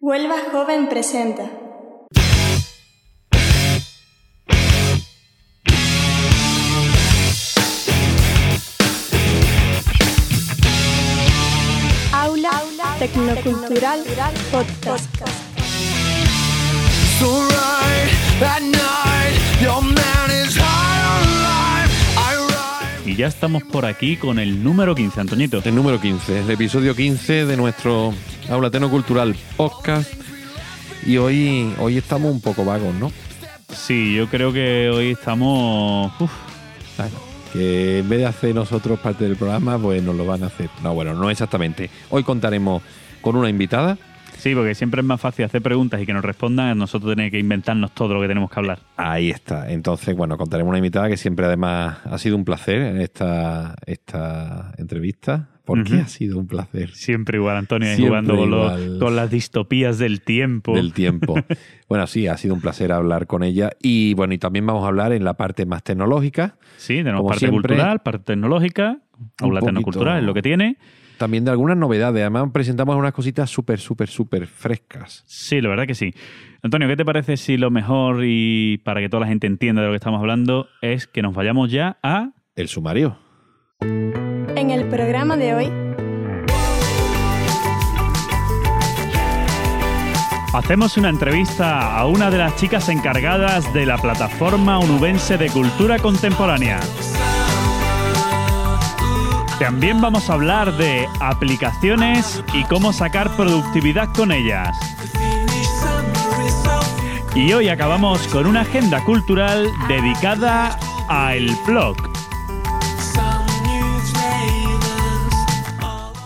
Huelva Joven presenta. Aula, Tecnocultural Podcast. So right ya estamos por aquí con el número 15, Antoñito. El número 15, el episodio 15 de nuestro Aula Cultural Podcast. Y hoy, hoy estamos un poco vagos, ¿no? Sí, yo creo que hoy estamos... uf, que en vez de hacer nosotros parte del programa, pues nos lo van a hacer. No, bueno, no exactamente. Hoy contaremos con una invitada. Sí, porque siempre es más fácil hacer preguntas y que nos respondan, nosotros tenemos que inventarnos todo lo que tenemos que hablar. Ahí está. Entonces, bueno, contaremos una invitada que siempre además ha sido un placer esta, esta entrevista. ¿Por qué Ujú. ha sido un placer? Siempre igual, Antonio, Siempre jugando con, los- con las distopías del tiempo. del tiempo. bueno, sí, ha sido un placer hablar con ella. Y bueno, y también vamos a hablar en la parte más tecnológica, Sí, tenemos Como parte siempre, cultural, parte tecnológica, aula poquito- tecnocultural es lo que tiene. También de algunas novedades. Además, presentamos unas cositas súper, súper, súper frescas. Sí, la verdad que sí. Antonio, ¿qué te parece si lo mejor y para que toda la gente entienda de lo que estamos hablando es que nos vayamos ya a... El sumario. En el programa de hoy, Hacemos una entrevista a una de las chicas encargadas de la plataforma onubense de cultura contemporánea. También vamos a hablar de aplicaciones y cómo sacar productividad con ellas. Y hoy acabamos con una agenda cultural dedicada a el blog.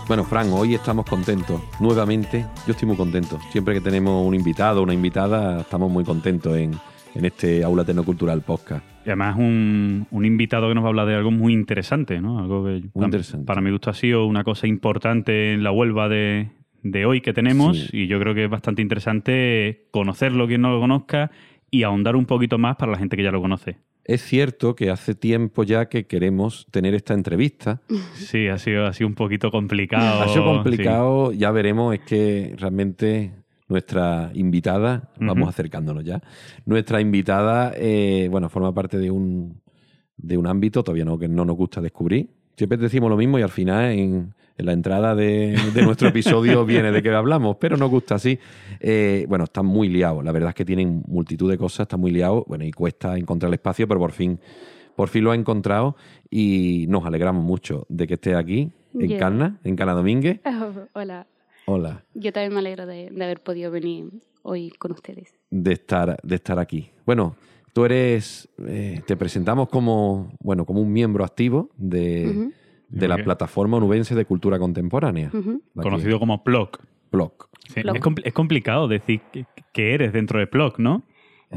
Bueno, Fran, hoy estamos contentos. Nuevamente, yo estoy muy contento. Siempre que tenemos un invitado o una invitada, estamos muy contentos en, en este Aula Tecnocultural Podcast. Y además un, un invitado que nos va a hablar de algo muy interesante, ¿no? Algo que para- interesante. para mi gusto ha sido una cosa importante en la Huelva de, de hoy que tenemos Sí. y yo creo que es bastante interesante conocerlo quien no lo conozca y ahondar un poquito más para la gente que ya lo conoce. Es cierto que hace tiempo ya que queremos tener esta entrevista. Sí, ha sido, ha sido un poquito complicado. Ha sido sí. complicado, ya veremos, es que realmente nuestra invitada, vamos acercándonos ya, nuestra invitada, eh, bueno, forma parte de un, de un ámbito todavía no, que no nos gusta descubrir. Siempre decimos lo mismo y al final en, en la entrada de, de nuestro episodio viene de qué hablamos, pero nos gusta así. Eh, bueno, están muy liados, la verdad es que tienen multitud de cosas, están muy liados, bueno, y cuesta encontrar el espacio, pero por fin, por fin lo ha encontrado y nos alegramos mucho de que esté aquí, en Yeah. Carna, en Cana Domínguez. Hola, Hola, yo también me alegro de, de haber podido venir hoy con ustedes. de estar, de estar aquí. Bueno, tú eres, eh, te presentamos como, bueno, como un miembro activo de, de la plataforma onubense de cultura contemporánea. Conocido como. Sí, Blog. Es, compl- es complicado decir que, eres dentro de blog, ¿no?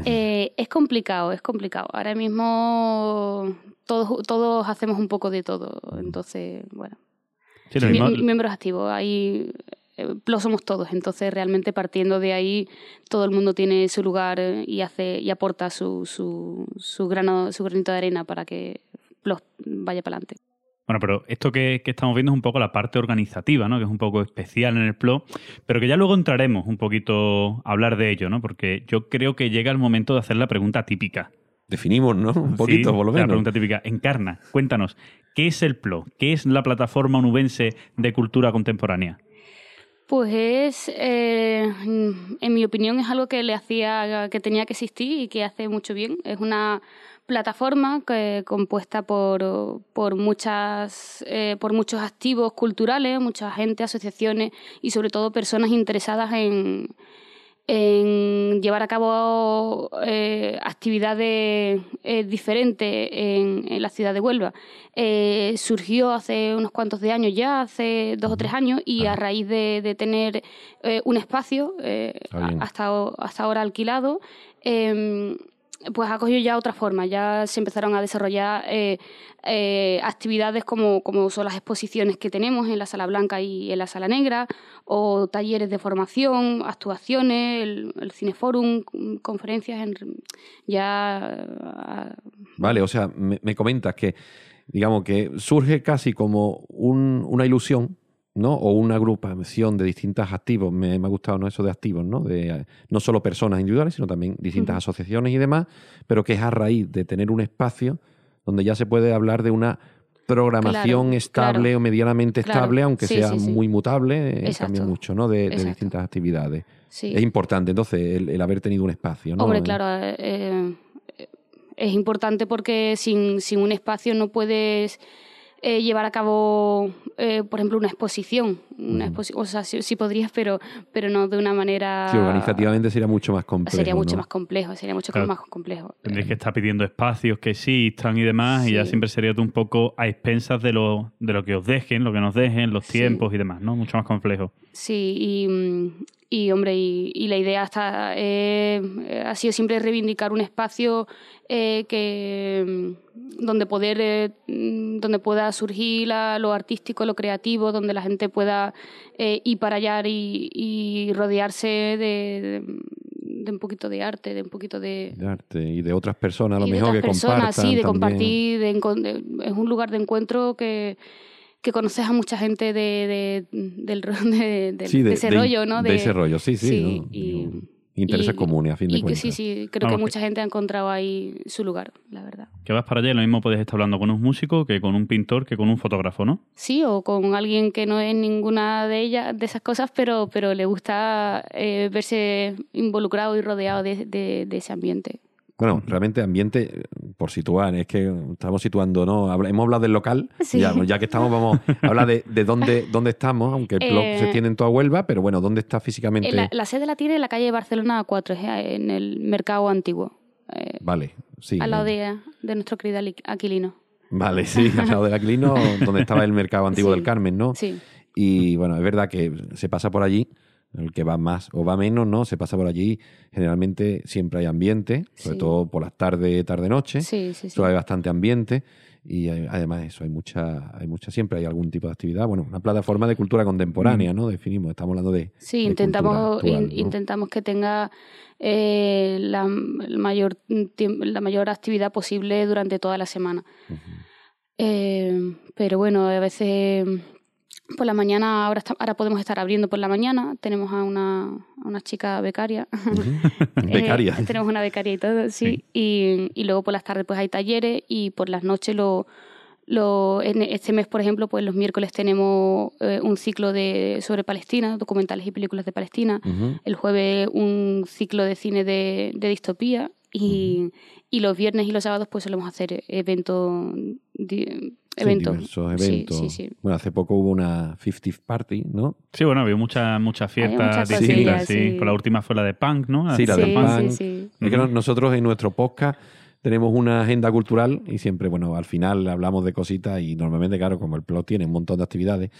Eh, es complicado, es complicado. Ahora mismo todos, todos hacemos un poco de todo, entonces, bueno. Sí, miembros activos, eh, lo somos todos, entonces realmente partiendo de ahí todo el mundo tiene su lugar eh, y hace y aporta su, su, su, grano, su granito de arena para que Plus vaya para adelante. Bueno, pero esto que, que estamos viendo es un poco la parte organizativa, ¿no? Que es un poco especial en el PLO, pero que ya luego entraremos un poquito a hablar de ello, ¿no? Porque yo creo que llega el momento de hacer la pregunta típica. Definimos, ¿no? Un poquito, Sí, por lo La pregunta típica. Encarna, cuéntanos, ¿qué es el PLO? ¿Qué es la plataforma onubense de cultura contemporánea? Pues es, eh, en mi opinión, es algo que le hacía, que tenía que existir y que hace mucho bien. Es una plataforma que, compuesta por, por muchas, eh, por muchos activos culturales, mucha gente, asociaciones y sobre todo personas interesadas en, en llevar a cabo eh, actividades eh, diferentes en, en la ciudad de Huelva. Eh, surgió hace unos cuantos de años ya, hace dos o tres años, y a raíz de, de tener un espacio hasta, hasta ahora alquilado, eh, pues ha cogido ya otra forma. Ya se empezaron a desarrollar eh, eh, actividades como, como son las exposiciones que tenemos en la Sala Blanca y en la Sala Negra, o talleres de formación, actuaciones, el, Cineforum, conferencias. En, ya. Vale, o sea, me, me comentas que, digamos, que surge casi como un- una ilusión ¿no? O una agrupación de distintas activos, me, me ha gustado ¿no? eso de activos, ¿no? De, eh, no solo personas individuales, sino también distintas asociaciones y demás, pero que es a raíz de tener un espacio donde ya se puede hablar de una programación Claro, estable claro. o medianamente Claro, estable, aunque sí, sea sí, sí. muy mutable, eh, cambia mucho, ¿no? De, distintas actividades. Sí. Es importante, entonces, el, el haber tenido un espacio, ¿no? Hombre, Eh, claro, eh, es importante porque sin, sin un espacio no puedes eh, llevar a cabo, eh, por ejemplo, una exposición. Una exposi- o sea, sí, sí podrías, pero, pero no de una manera... Sí, organizativamente sería mucho más complejo. Sería mucho ¿no? más complejo, sería mucho Claro. más complejo. Tendréis que estar pidiendo espacios que existan y demás, y ya siempre sería tú un poco a expensas de lo, de lo que os dejen, lo que nos dejen, los Sí. tiempos y demás, ¿no? Mucho más complejo. Sí, y, mm, y, hombre, y, y la idea está, eh, ha sido siempre reivindicar un espacio eh, que mm, donde poder eh, mm, donde pueda surgir la- lo artístico, lo creativo, donde la gente pueda eh, ir para allá y, y rodearse de, de- de un poquito de arte, de un poquito de, De arte y de otras personas, a lo y de mejor otras que personas, compartan. sí, de también. compartir, de encon- de- es un lugar de encuentro que, que conoces a mucha gente de, de, del, de, de- Sí, de ese rollo, ¿no? De, ese rollo, sí, sí. sí, ¿no? y- intereses y- comunes, a fin de y cuentas. sí, sí, creo Vamos, que mucha gente ha encontrado ahí su lugar, la verdad. Que vas para allá y lo mismo puedes estar hablando con un músico que con un pintor que con un fotógrafo, ¿no? Sí, o con alguien que no es ninguna de ellas, de esas cosas, pero, pero le gusta eh, verse involucrado y rodeado de, de- de ese ambiente. Bueno, realmente ambiente, eh, por situar, es que estamos situando, ¿no? Hemos hablado del local, Sí. ya, ya que estamos, vamos a hablar de, de dónde, dónde estamos, aunque el blog Eh, se extiende en toda Huelva, pero bueno, ¿dónde está físicamente? Eh, La, la sede la tiene en la calle Barcelona 4, es eh, en el mercado antiguo, eh, Vale, sí. al lado eh, de, de nuestro querido Aquilino. Vale, sí, al lado del Aquilino, donde estaba el mercado antiguo Sí. del Carmen, ¿no? Sí, Y bueno, es verdad que se pasa por allí, el que va más o va menos, ¿no? Se pasa por allí, generalmente siempre hay ambiente, sobre Sí. todo por las tardes, tarde-noche. sí, sí. sí. Solo hay bastante ambiente y hay- además eso, hay mucha, hay mucha, siempre hay algún tipo de actividad. Bueno, una plataforma de cultura contemporánea, ¿no? Definimos, estamos hablando de... Sí, de intentamos, cultura actual, in- ¿no? intentamos que tenga eh, la, el mayor, la mayor actividad posible durante toda la semana. Eh, pero bueno, a veces por la mañana, ahora, está- ahora podemos estar abriendo por la mañana, tenemos a una, a una chica becaria. Ujú. Becaria. Eh, tenemos una becaria y todo, sí. Y, y luego por las tardes pues hay talleres y por las noches lo, lo, en este mes, por ejemplo, pues los miércoles tenemos eh, un ciclo de, sobre Palestina, documentales y películas de Palestina. El jueves un ciclo de cine de, de distopía y, y los viernes y los sábados pues solemos hacer eventos. Di- Sí, eventos. diversos Sí, eventos. Sí, sí, Bueno, hace poco hubo una 50th Party, ¿no? Sí, bueno, había muchas muchas fiestas distintas, sí. sí. Con la última fue la de punk, ¿no? Sí, la sí, del punk. sí, sí. Es que nosotros en nuestro podcast tenemos una agenda cultural y siempre, bueno, al final hablamos de cositas y normalmente, claro, como el plot tiene un montón de actividades,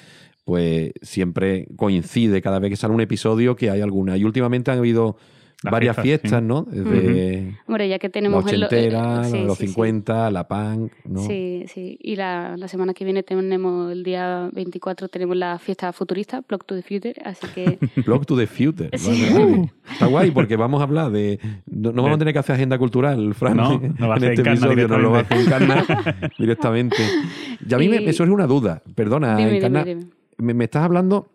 pues siempre coincide cada vez que sale un episodio que hay alguna. Y últimamente han habido Las varias fiestas, fiestas, sí. ¿no? Desde Hombre, ya que la tenemos el- ochentera, eh, sí, los sí, sí. 50, la punk, ¿no? Sí, sí. Y la, la semana que viene tenemos, el día 24, tenemos la fiesta futurista, Block to the Future, así que... Blog to the Future. Sí. Vale, vale. Está guay porque vamos a hablar de. No, no vamos a tener que hacer agenda cultural, Fran. No, lo va a en este episodio nos lo va a hacer directamente. Encarna directamente. Y a mí me, Y- me surge una duda. Perdona, Dime, dime, Encarna. dime. Me, me estás hablando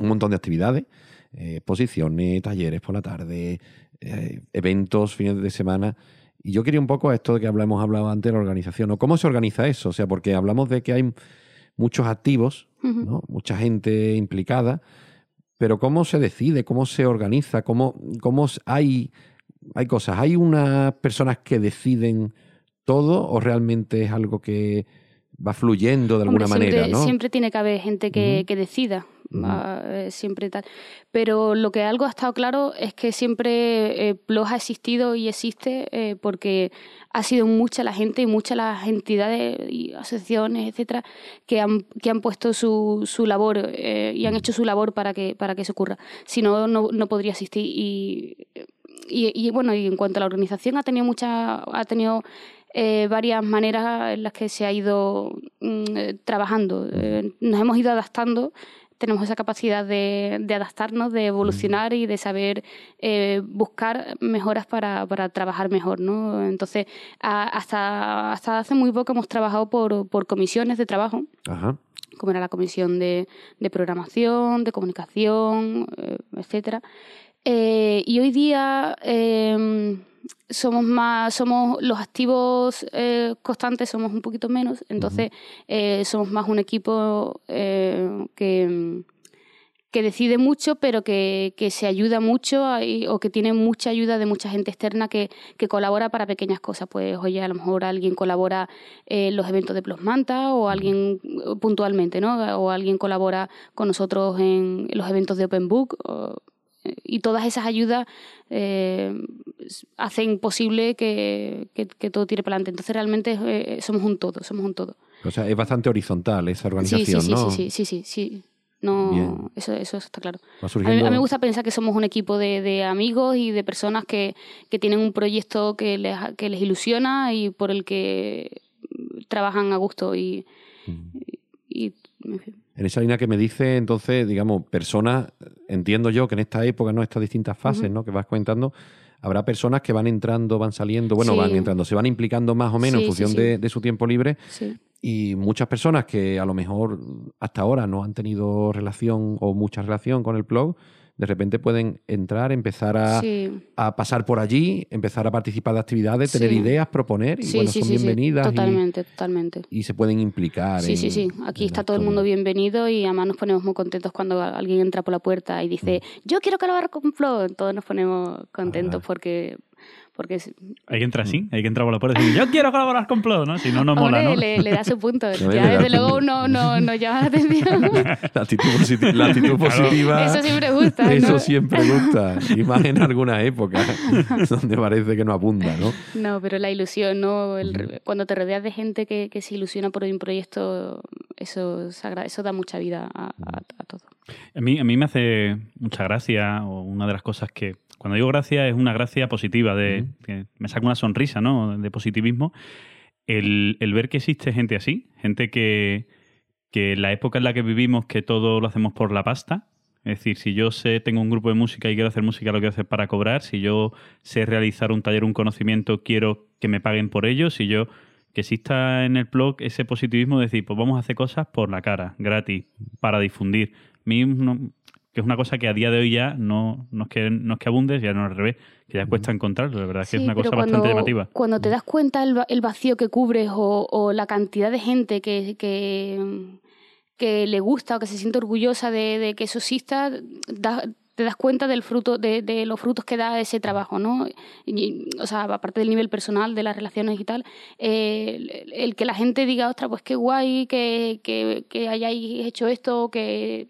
un montón de actividades, eh, exposiciones, talleres por la tarde, eh, eventos, fines de semana. Y yo quería un poco esto de que hablamos, hablado antes de la organización. ¿no? ¿Cómo se organiza eso? O sea, porque hablamos de que hay muchos activos, mucha gente implicada, pero ¿cómo se decide? ¿Cómo se organiza? ¿Cómo, cómo hay, hay cosas? ¿Hay unas personas que deciden todo o realmente es algo que va fluyendo de alguna Hombre, manera? siempre, ¿no? siempre tiene que haber gente que, que decida. Eh, siempre tal. Pero lo que algo ha estado claro es que siempre eh, PLOS ha existido y existe eh, porque ha sido mucha la gente y muchas las entidades y asociaciones, etcétera, que han, que han puesto su, su labor eh, y han hecho su labor para que, para que eso ocurra. Si no, no, no podría existir. Y, y, y, bueno, y en cuanto a la organización, ha tenido mucha, ha tenido eh, varias maneras en las que se ha ido mm, trabajando. Eh, nos hemos ido adaptando, tenemos esa capacidad de, de adaptarnos, de evolucionar y de saber eh, buscar mejoras para, para trabajar mejor. ¿no? Entonces, a- hasta, hasta hace muy poco hemos trabajado por, por comisiones de trabajo Ajá. como era la comisión de, de programación, de comunicación, eh, etcétera. Eh, y hoy día eh, somos más, somos los activos eh, constantes somos un poquito menos, entonces eh, somos más un equipo que, que decide mucho, pero que, que se ayuda mucho o que tiene mucha ayuda de mucha gente externa que, que colabora para pequeñas cosas. Pues oye, a lo mejor alguien colabora en los eventos de Plus Manta o alguien puntualmente, ¿no? O alguien colabora con nosotros en los eventos de Open Book. o- y todas esas ayudas eh, hacen posible que, que- que todo tire para adelante. Entonces realmente eh, somos un todo, somos un todo. O sea, es bastante horizontal esa organización, sí, sí, ¿no? sí, sí, sí, sí, sí. No, eso, eso está claro. A mí, surgiendo... a mí me gusta pensar que somos un equipo de, de amigos y de personas que, que tienen un proyecto que les, que les ilusiona y por el que trabajan a gusto y, y- en fin. En esa línea que me dice, entonces, digamos, personas, entiendo yo que en esta época, ¿no? Estas distintas fases. ¿no? Que vas comentando, habrá personas que van entrando, van saliendo, bueno, Sí. van entrando, se van implicando más o menos Sí, en función sí. De, de su tiempo libre y muchas personas que a lo mejor hasta ahora no han tenido relación o mucha relación con el blog, de repente pueden entrar, empezar a, Sí. a pasar por allí, empezar a participar de actividades, tener Sí. ideas, proponer y Sí, bueno, son bienvenidas y- Totalmente, totalmente. y, se pueden implicar. Sí, en- sí, sí. Aquí está todo el mundo bienvenido y además nos ponemos muy contentos cuando alguien entra por la puerta y dice, yo quiero colaborar con Flow. Todos nos ponemos contentos Ah. porque... porque es- Hay que entrar así, hay que entrar por la puerta y decir, yo quiero colaborar con Plo, ¿no? Si no, no mola, Hombre, ¿no? le, le da su punto. No, ya desde luego punto. uno no, no llama la atención. La actitud, positi- la actitud positiva. Eso siempre gusta, Eso siempre gusta. Y más en algunas épocas donde parece que no abunda, ¿no? No, pero la ilusión, ¿no? El- cuando te rodeas de gente que, que se ilusiona por un proyecto, eso, eso da mucha vida a, a- a todo. A mí, a mí me hace mucha gracia, o una de las cosas que, cuando digo gracia, es una gracia positiva, de que me saca una sonrisa, ¿no? De positivismo. El, el ver que existe gente así, gente que, que en la época en la que vivimos, que todo lo hacemos por la pasta. Es decir, si yo sé, tengo un grupo de música y quiero hacer música, lo quiero hacer para cobrar. Si yo sé realizar un taller, un conocimiento, quiero que me paguen por ello. Si yo que exista en el blog ese positivismo de decir, pues vamos a hacer cosas por la cara, gratis, para difundir. A mí, no- que es una cosa que a día de hoy ya no, no, es, que, no es que abunde, ya no al revés, que ya cuesta encontrarlo, la verdad es que es una cosa bastante llamativa. Cuando te das cuenta el, va- el vacío que cubres o, o la cantidad de gente que, que, que le gusta o que se siente orgullosa de, de que eso exista, da- te das cuenta del fruto, de, de los frutos que da ese trabajo, ¿no? Y, o sea, aparte del nivel personal, de las relaciones y tal, eh, el, el que la gente diga, ostras, pues qué guay que, que, que hayáis hecho esto, que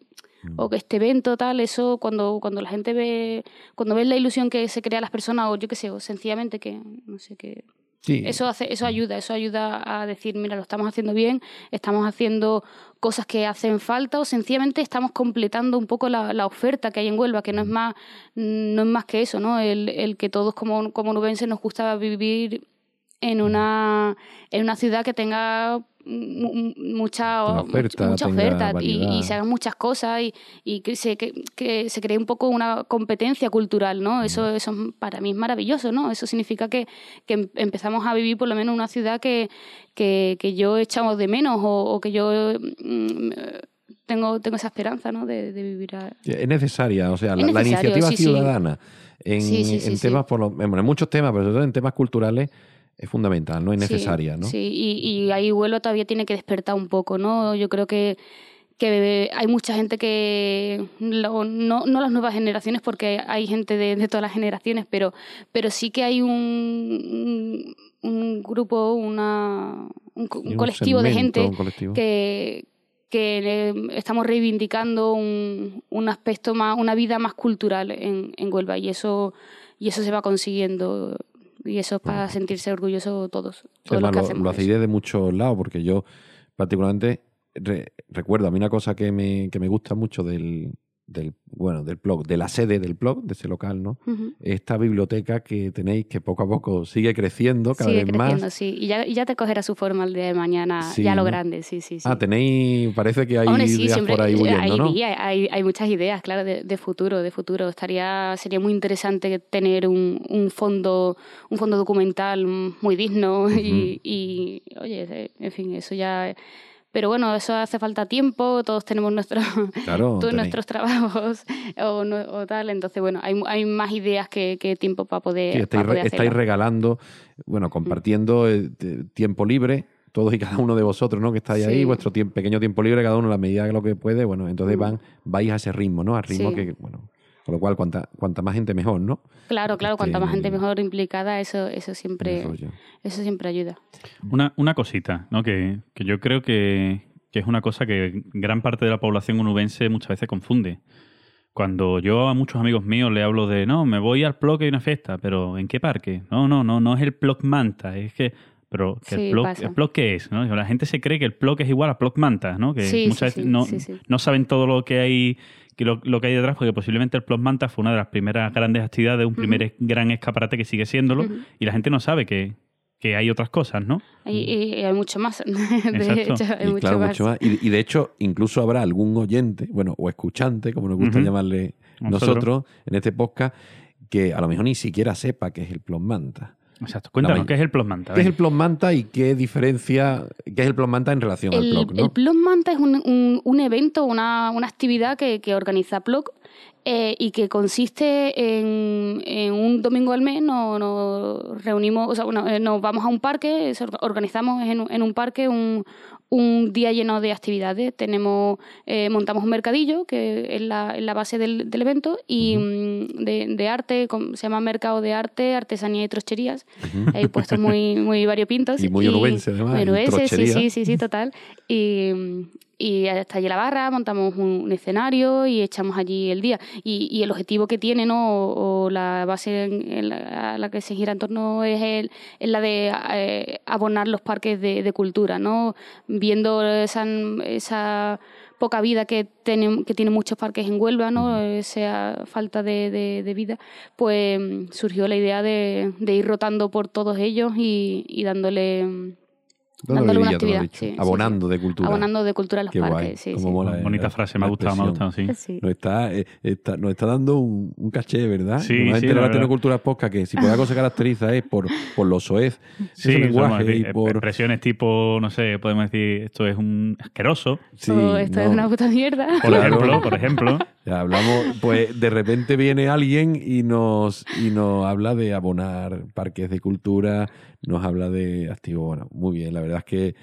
o que este evento tal, eso cuando, cuando la gente ve, cuando ves la ilusión que se crea a las personas, o yo qué sé, o sencillamente que, no sé, que Sí. eso hace, eso ayuda, eso ayuda a decir, mira, lo estamos haciendo bien, estamos haciendo cosas que hacen falta, o sencillamente estamos completando un poco la, la oferta que hay en Huelva, que no es más, no es más que eso, ¿no? El, el que todos como, como nubenses nos gusta vivir en una, en una ciudad que tenga mu- mu- mucha, oferta, mucha oferta y, se hagan muchas cosas y, y que, se, que, que se cree un poco una competencia cultural, ¿no? Eso, eso es- para mí es maravilloso, ¿no? Eso significa que, que em- empezamos a vivir por lo menos en una ciudad que, que, que yo echamos de menos o, o que yo mm, tengo, tengo esa esperanza, ¿no? De, de vivir a... Es necesaria, o sea, la, iniciativa sí, ciudadana en, Sí, sí, sí, en temas, por lo, en muchos temas, pero sobre todo en temas culturales, es fundamental, no es Sí, necesaria, ¿no? Sí, y, y ahí Huelva todavía tiene que despertar un poco, ¿no? Yo creo que, que hay mucha gente que, no, no las nuevas generaciones, porque hay gente de, de todas las generaciones, pero, pero sí que hay un, un, un grupo, una, un, colectivo de gente colectivo. que, que estamos reivindicando un, un aspecto más, una vida más cultural en, en Huelva y eso, y eso se va consiguiendo y eso es para sentirse orgulloso todos, todos los que lo, hacemos lo hacéis desde muchos lados, porque yo particularmente re- recuerdo a mí una cosa que me, que me gusta mucho del, del, bueno, del blog, de la sede del blog, de ese local, ¿no? Ujú. Esta biblioteca que tenéis que poco a poco sigue creciendo cada Sigue vez creciendo, más. sí. Y ya, y ya te cogerá su forma el día de mañana, Sí, ya lo ¿no? grande, sí, sí, sí. Ah, tenéis, parece que hay Hombre, sí, ideas siempre por ahí huyendo, hay, ¿no? ideas, hay, hay muchas ideas, claro, de, de futuro, de futuro. Estaría, sería muy interesante tener un, un fondo, un fondo documental muy digno y, y, oye, en fin, eso ya. Pero bueno, eso hace falta tiempo, todos tenemos nuestros, Claro, nuestros trabajos o, no- o tal. Entonces, bueno, hay, hay más ideas que, que tiempo para poder, Sí, estáis, para poder re- estáis. Mm. regalando, bueno, compartiendo eh, tiempo libre, todos y cada uno de vosotros, ¿no? Que estáis ahí, vuestro tiemp- pequeño tiempo libre, cada uno a la medida de lo que puede, bueno, entonces Mm. van, vais a ese ritmo, ¿no? Al ritmo Sí. que, bueno, con lo cual, cuanta, cuanta más gente mejor, ¿no? Claro, claro, Este, cuanta más gente en- mejor implicada, eso, eso siempre, eso siempre ayuda. Una, una cosita, ¿no? Que, que yo creo que, que es una cosa que gran parte de la población onubense muchas veces confunde. Cuando yo a muchos amigos míos le hablo de, no, me voy al Ploc y hay una fiesta, pero ¿en qué parque? No, no, no, no es el Ploc Manta, es que... Pero que Sí, el, Ploc, pasa. ¿el Ploc qué es? ¿no? La gente se cree que el Ploc es igual a Ploc Manta, ¿no? Que Sí, muchas sí, veces sí, no, sí, sí. no saben todo lo que hay que lo, lo que hay detrás, porque posiblemente el Ploc Manta fue una de las primeras grandes actividades, un primer gran escaparate que sigue siéndolo, y la gente no sabe que, que hay otras cosas, ¿no? Y, y- y hay mucho más. De Exacto. hecho, hay Y mucho, claro, más. mucho más. Y, y de hecho, incluso habrá algún oyente, bueno, o escuchante, como nos gusta llamarle Nosotros. nosotros en este podcast, que a lo mejor ni siquiera sepa qué es el plom manta. Exacto. Cuéntanos, ¿qué es el Ploc Manta? ¿Qué es el Venga. plom manta y qué diferencia, qué es el plom manta en relación al plog, ¿no? el Plog Manta es un, un- un evento, una, una actividad que, que organiza Plog eh, y que consiste en, en un domingo al mes nos, nos reunimos, o sea, bueno, eh, nos vamos a un parque, organizamos en, un- en un parque un, un día lleno de actividades. Tenemos, eh, montamos un mercadillo que es la, es la base del, del evento y mm, de, de arte, se llama Mercado de Arte, Artesanía y Trocherías. Hay puestos muy, muy variopintos. Y muy onubense, además, muy en onubense, sí, sí, sí, sí, total. Y, y está allí la barra, montamos un, un escenario y echamos allí el día. Y, y el objetivo que tiene, ¿no? O, o la base en, en la, a la que se gira en torno es, el, es la de eh, abonar los parques de, de cultura, ¿no? Viendo esa, esa poca vida que tienen, que tienen muchos parques en Huelva, ¿no? Esa falta de, de- de vida, pues surgió la idea de, de ir rotando por todos ellos y, y dándole, dándole una vidilla, tú lo has actividad. sí, Abonando sí. de cultura. Abonando de cultura a los Qué parques. guay. sí, Cómo sí. mola, eh, Bonita frase, me ha gustado, me ha gustado, sí. Nos está, eh, está- nos está dando un, un caché, ¿verdad? Sí, Normalmente la. Tecnocultura Podcast, que si por algo se caracteriza es por, por lo soez, Sí, ese lenguaje y eh, por... expresiones tipo, no sé, podemos decir, esto es un asqueroso, Sí, O esto es no. una puta mierda. por ejemplo, por ejemplo. Ya hablamos, pues de repente viene alguien y nos, y nos habla de abonar parques de cultura, nos habla de activo. Bueno, muy bien, la verdad es que,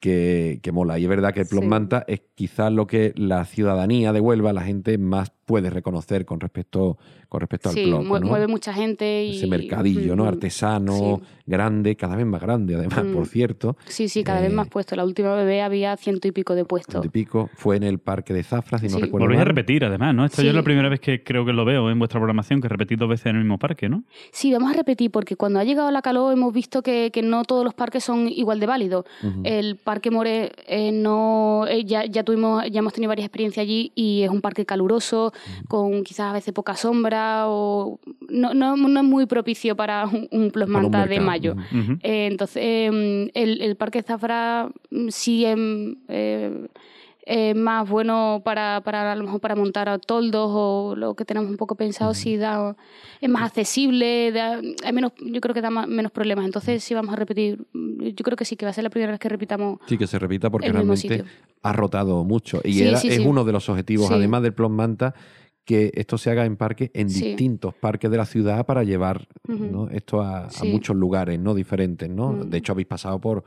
que, que mola. Y es verdad que Sí. Manta es quizás lo que la ciudadanía de Huelva, la gente más puede reconocer con respecto, con respecto Sí, al Plom. mue- ¿no? mueve mucha gente. Y, Ese mercadillo, ¿no? Mm, Artesano, sí. grande, cada vez más grande, además, Mm. por cierto. Sí, sí, cada Eh, vez más puestos. La última bebé había ciento y pico de puestos. ciento y pico. Fue en el Parque de Zafra, si no recuerdo Volvéis a repetir, además, ¿no? Esto yo es la primera vez que creo que lo veo en vuestra programación, que repetís dos veces en el mismo parque, ¿no? Sí, vamos a repetir, porque cuando ha llegado la calor hemos visto que, que no todos los parques son igual de válidos. El Parque More eh, no eh, ya, ya tuvimos, ya hemos tenido varias experiencias allí y es un parque caluroso, con quizás a veces poca sombra, o no, no, no es muy propicio para un, un Para un plasmanta de mayo. Eh, entonces, eh, el, el Parque Zafra mm, sí es eh, más bueno para, para a lo mejor para montar a toldos o lo que tenemos un poco pensado, sí da, es más accesible, da, hay menos, yo creo que da más- menos problemas. Entonces, sí vamos a repetir, yo creo que sí, que va a ser la primera vez que repitamos. Sí, que se repita porque realmente ha rotado mucho. Y Sí, era- sí, es sí. uno de los objetivos, además del Plom Manta, que esto se haga en parques, en Sí. distintos parques de la ciudad para llevar esto a, muchos lugares no diferentes. ¿no? De hecho, habéis pasado por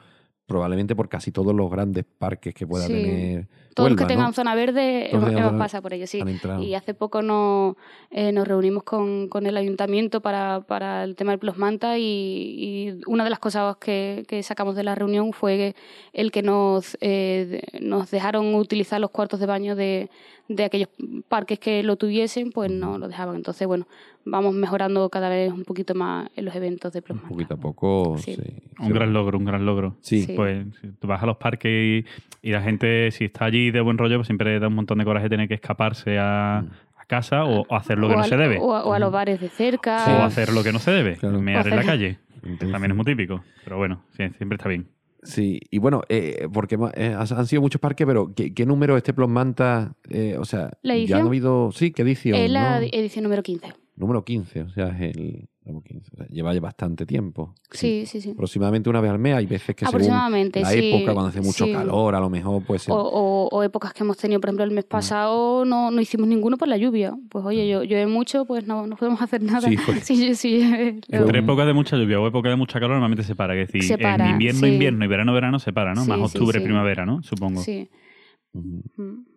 probablemente por casi todos los grandes parques que pueda Sí. tener. Todos los que tengan ¿no? zona verde hemos, hemos pasado por ello, sí. Y hace poco nos, eh, nos reunimos con, con el ayuntamiento para, para el tema del Plusmanta y, y una de las cosas que, que sacamos de la reunión fue el que nos, eh, nos dejaron utilizar los cuartos de baño de, de aquellos parques que lo tuviesen, pues no lo dejaban. Entonces, bueno, vamos mejorando cada vez un poquito más en los eventos de Un Plusmanta. poquito a poco. Sí. sí. Un gran logro, un gran logro. Sí. Sí. Pues si tú vas a los parques y, y la gente, si está allí de buen rollo, pues siempre da un montón de coraje tener que escaparse a, a casa o, o hacer lo que o no se debe. O a, o a los bares de cerca. O hacer lo que no se debe, Claro. mear en la calle. Entonces- También es muy típico. Pero bueno, sí, siempre está bien. Sí, y bueno, eh, porque eh, han sido muchos parques, pero ¿qué, qué número este Plom Manta? Eh, o sea, ¿La ya han habido. Sí, ¿qué edición? Es la no? edición número 15. Número 15, o sea, es el, Como 15, o sea, lleva ya bastante tiempo. Sí, sí, sí. Aproximadamente una vez al mes. Hay veces que según Aproximadamente, la sí, época, cuando hace mucho sí. calor, a lo mejor pues... O, o- o épocas que hemos tenido, por ejemplo, el mes Mm. pasado no, no hicimos ninguno por la lluvia. Pues oye, yo llueve mucho, pues no, no podemos hacer nada. Sí, fue- sí, sí, Entre un- épocas de mucha lluvia o épocas de mucha calor normalmente se para. Es decir, Se para, en invierno, sí. invierno y verano, verano se para, ¿no? Sí, Más octubre, sí. primavera, ¿no? Supongo. sí. Mm.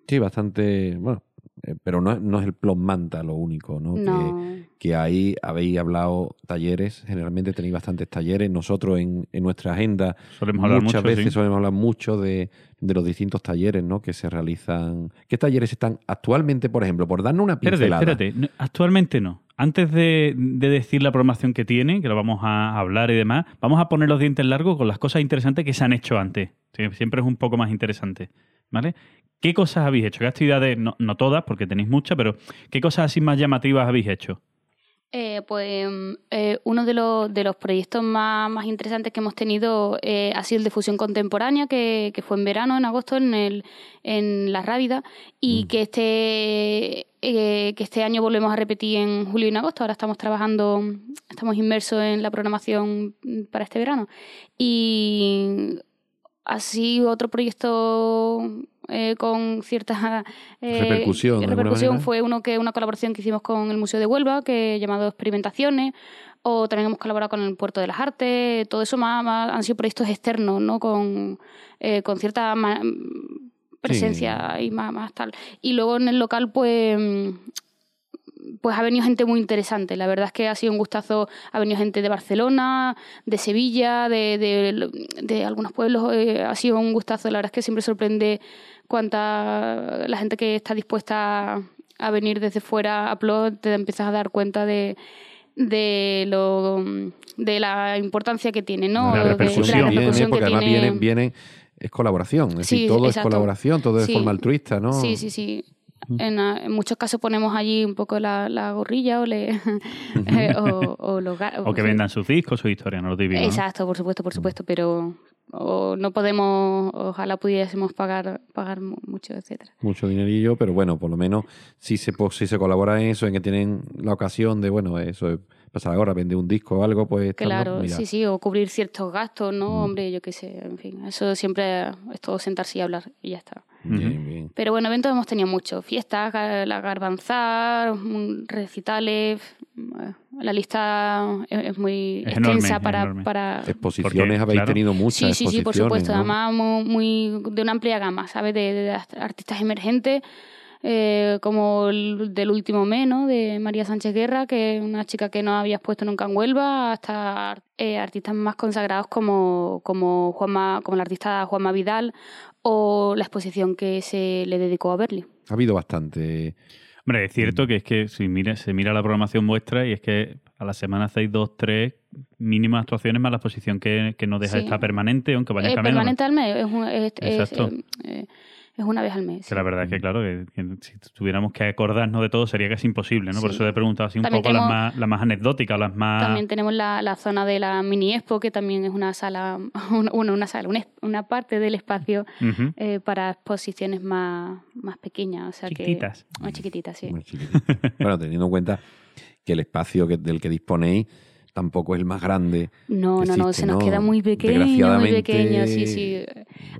Sí, bastante... Bueno, eh, pero no, es- no es el plot manta lo único, ¿no? Que- No. que ahí habéis hablado talleres, generalmente tenéis bastantes talleres. Nosotros en, en nuestra agenda Solemos muchas mucho, veces sí. solemos hablar mucho de, de los distintos talleres ¿no? que se realizan. ¿Qué talleres están actualmente, por ejemplo? Por darnos una Espérate, pincelada. espérate. No, Actualmente no. Antes de, de decir la programación que tiene, que lo vamos a hablar y demás, vamos a poner los dientes largos con las cosas interesantes que se han hecho antes. Siempre es un poco más interesante. ¿Vale? ¿Qué cosas habéis hecho? ¿Qué actividades? No, no todas, porque tenéis muchas, pero ¿qué cosas así más llamativas habéis hecho? Eh, pues eh, uno de los, de los proyectos más, más interesantes que hemos tenido eh, ha sido el de fusión contemporánea, que, que fue en verano, en agosto, en, el, en La Rábida, y Mm. que, este, que este año volvemos a repetir en julio y en agosto. Ahora estamos trabajando, estamos inmersos en la programación para este verano. Y así otro proyecto eh, con cierta eh, Repercusión, fue uno que una colaboración que hicimos con el Museo de Huelva que llamado Experimentaciones o también hemos colaborado con el Puerto de las Artes todo eso más, más- han sido proyectos externos no con eh, con cierta presencia y más, más tal. Y luego en el local pues pues ha venido gente muy interesante. La verdad es que ha sido un gustazo. Ha venido gente de Barcelona, de Sevilla, de, de, de algunos pueblos. eh, ha sido un gustazo. La verdad es que siempre sorprende cuánta la gente que está dispuesta a venir desde fuera a Plot, te empiezas a dar cuenta de de lo de la importancia que tiene, ¿no? La De- de repercusión la viene, repercusión porque que además tiene. viene, viene, es colaboración. Es decir, todo exacto. es colaboración, todo es Sí. forma altruista, ¿no? Sí, sí, sí. En, ah, en muchos casos ponemos allí un poco la, la gorrilla o, le, eh, o, o los O que vendan sus discos, su historia, no lo. ¿no? Exacto, por supuesto, por supuesto, pero o no podemos, ojalá pudiésemos pagar, pagar mu- mucho, etcétera. Mucho dinerillo, pero bueno, por lo menos si se, si se colabora en eso, en que tienen la ocasión de, bueno, eso es pasar ahora, vender un disco o algo, pues... Claro, mira, sí, sí, o cubrir ciertos gastos, ¿no? Mm. Hombre, yo qué sé, en fin, eso siempre es todo sentarse y hablar y ya está. Bien, bien. Pero bueno, eventos hemos tenido muchos. Fiestas, la garbanzar, recitales. eh, La lista es, muy Es extensa enorme, para, enorme. para... Exposiciones Porque, habéis claro. tenido Sí, muchas sí, sí, por exposiciones, supuesto. ¿no? Además, muy, muy- de una amplia gama, ¿sabes? De, de art- artistas emergentes, eh, como el del último mes, ¿no? De María Sánchez Guerra, que es una chica que no habías puesto nunca en Huelva, hasta eh, artistas más consagrados como, como, Juanma, como la artista Juanma Vidal o la exposición que se le dedicó a Berli. Ha habido bastante... Hombre, es cierto que es que si mira, se mira la programación vuestra y es que a la semana hacéis dos, tres mínimas actuaciones más la exposición que, que no deja Sí. de estar permanente, aunque vaya Eh, cambiando. permanente al mes, es, un- es- es, Exacto. eh, eh, es una vez al mes. Que la verdad es que, claro, que, que si tuviéramos que acordarnos de todo sería casi imposible, ¿no? Por eso he preguntado así un También poco las más, las más anecdóticas, las más... También tenemos la, la zona de la mini expo, que también es una sala, una, una- sala, una, una parte del espacio eh, para exposiciones más, más pequeñas. O sea Chiquititas. Que, más chiquititas, sí. Muy chiquitito. bueno, teniendo en cuenta que el espacio que- del que disponéis tampoco es el más grande. No, no, no, se nos ¿no? queda muy pequeño, muy pequeño, sí, sí.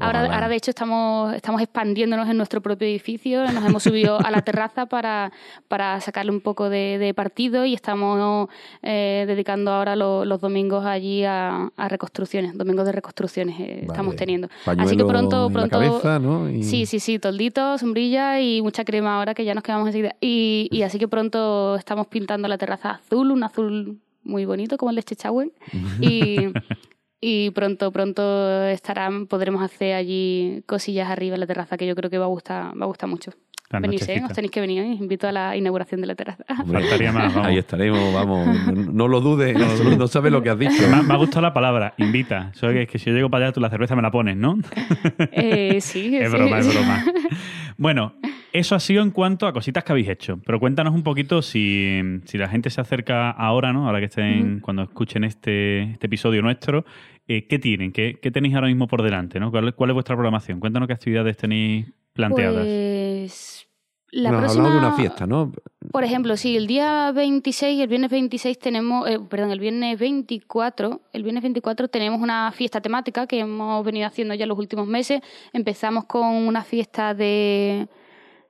Ahora, ahora de hecho, estamos, estamos expandiéndonos en nuestro propio edificio, nos hemos subido a la terraza para, para sacarle un poco de, de partido y estamos eh, dedicando ahora lo- los domingos allí a, a reconstrucciones, domingos de reconstrucciones eh, estamos teniendo. Pañuelo Así que pronto, pronto... cabeza, ¿no? Y- Sí, sí, sí, toldito, sombrilla y mucha crema ahora que ya nos quedamos enseguida. Y, y así que pronto estamos pintando la terraza azul, un azul muy bonito como el de Chechahuen. Y, y pronto, pronto estarán, podremos hacer allí cosillas arriba en la terraza que yo creo que va a gustar, va a gustar mucho. Venís, ¿eh? Os tenéis que venir, ¿eh? Os invito a la inauguración de la terraza. Faltaría más, vamos. Ahí estaremos, vamos. No, no lo dudes, no, no sabes lo que has dicho. Me, ha- me ha gustado la palabra, invita. Eso que, que si yo llego para allá, tú la cerveza me la pones, ¿no? Eh, sí, Es sí, broma, es broma. Bueno, eso ha sido en cuanto a cositas que habéis hecho. Pero cuéntanos un poquito si, si la gente se acerca ahora, ¿no? Ahora que estén, cuando escuchen este, este episodio nuestro, eh, ¿qué tienen? ¿Qué, qué tenéis ahora mismo por delante? ¿no? ¿Cuál, cuál es vuestra programación? Cuéntanos qué actividades tenéis planteadas. Pues la Nos has próxima, hablado de una fiesta, ¿no? Por ejemplo, sí, el día 26, el viernes 26 tenemos, eh, perdón, el viernes 24, el viernes 24 tenemos una fiesta temática que hemos venido haciendo ya los últimos meses. Empezamos con una fiesta de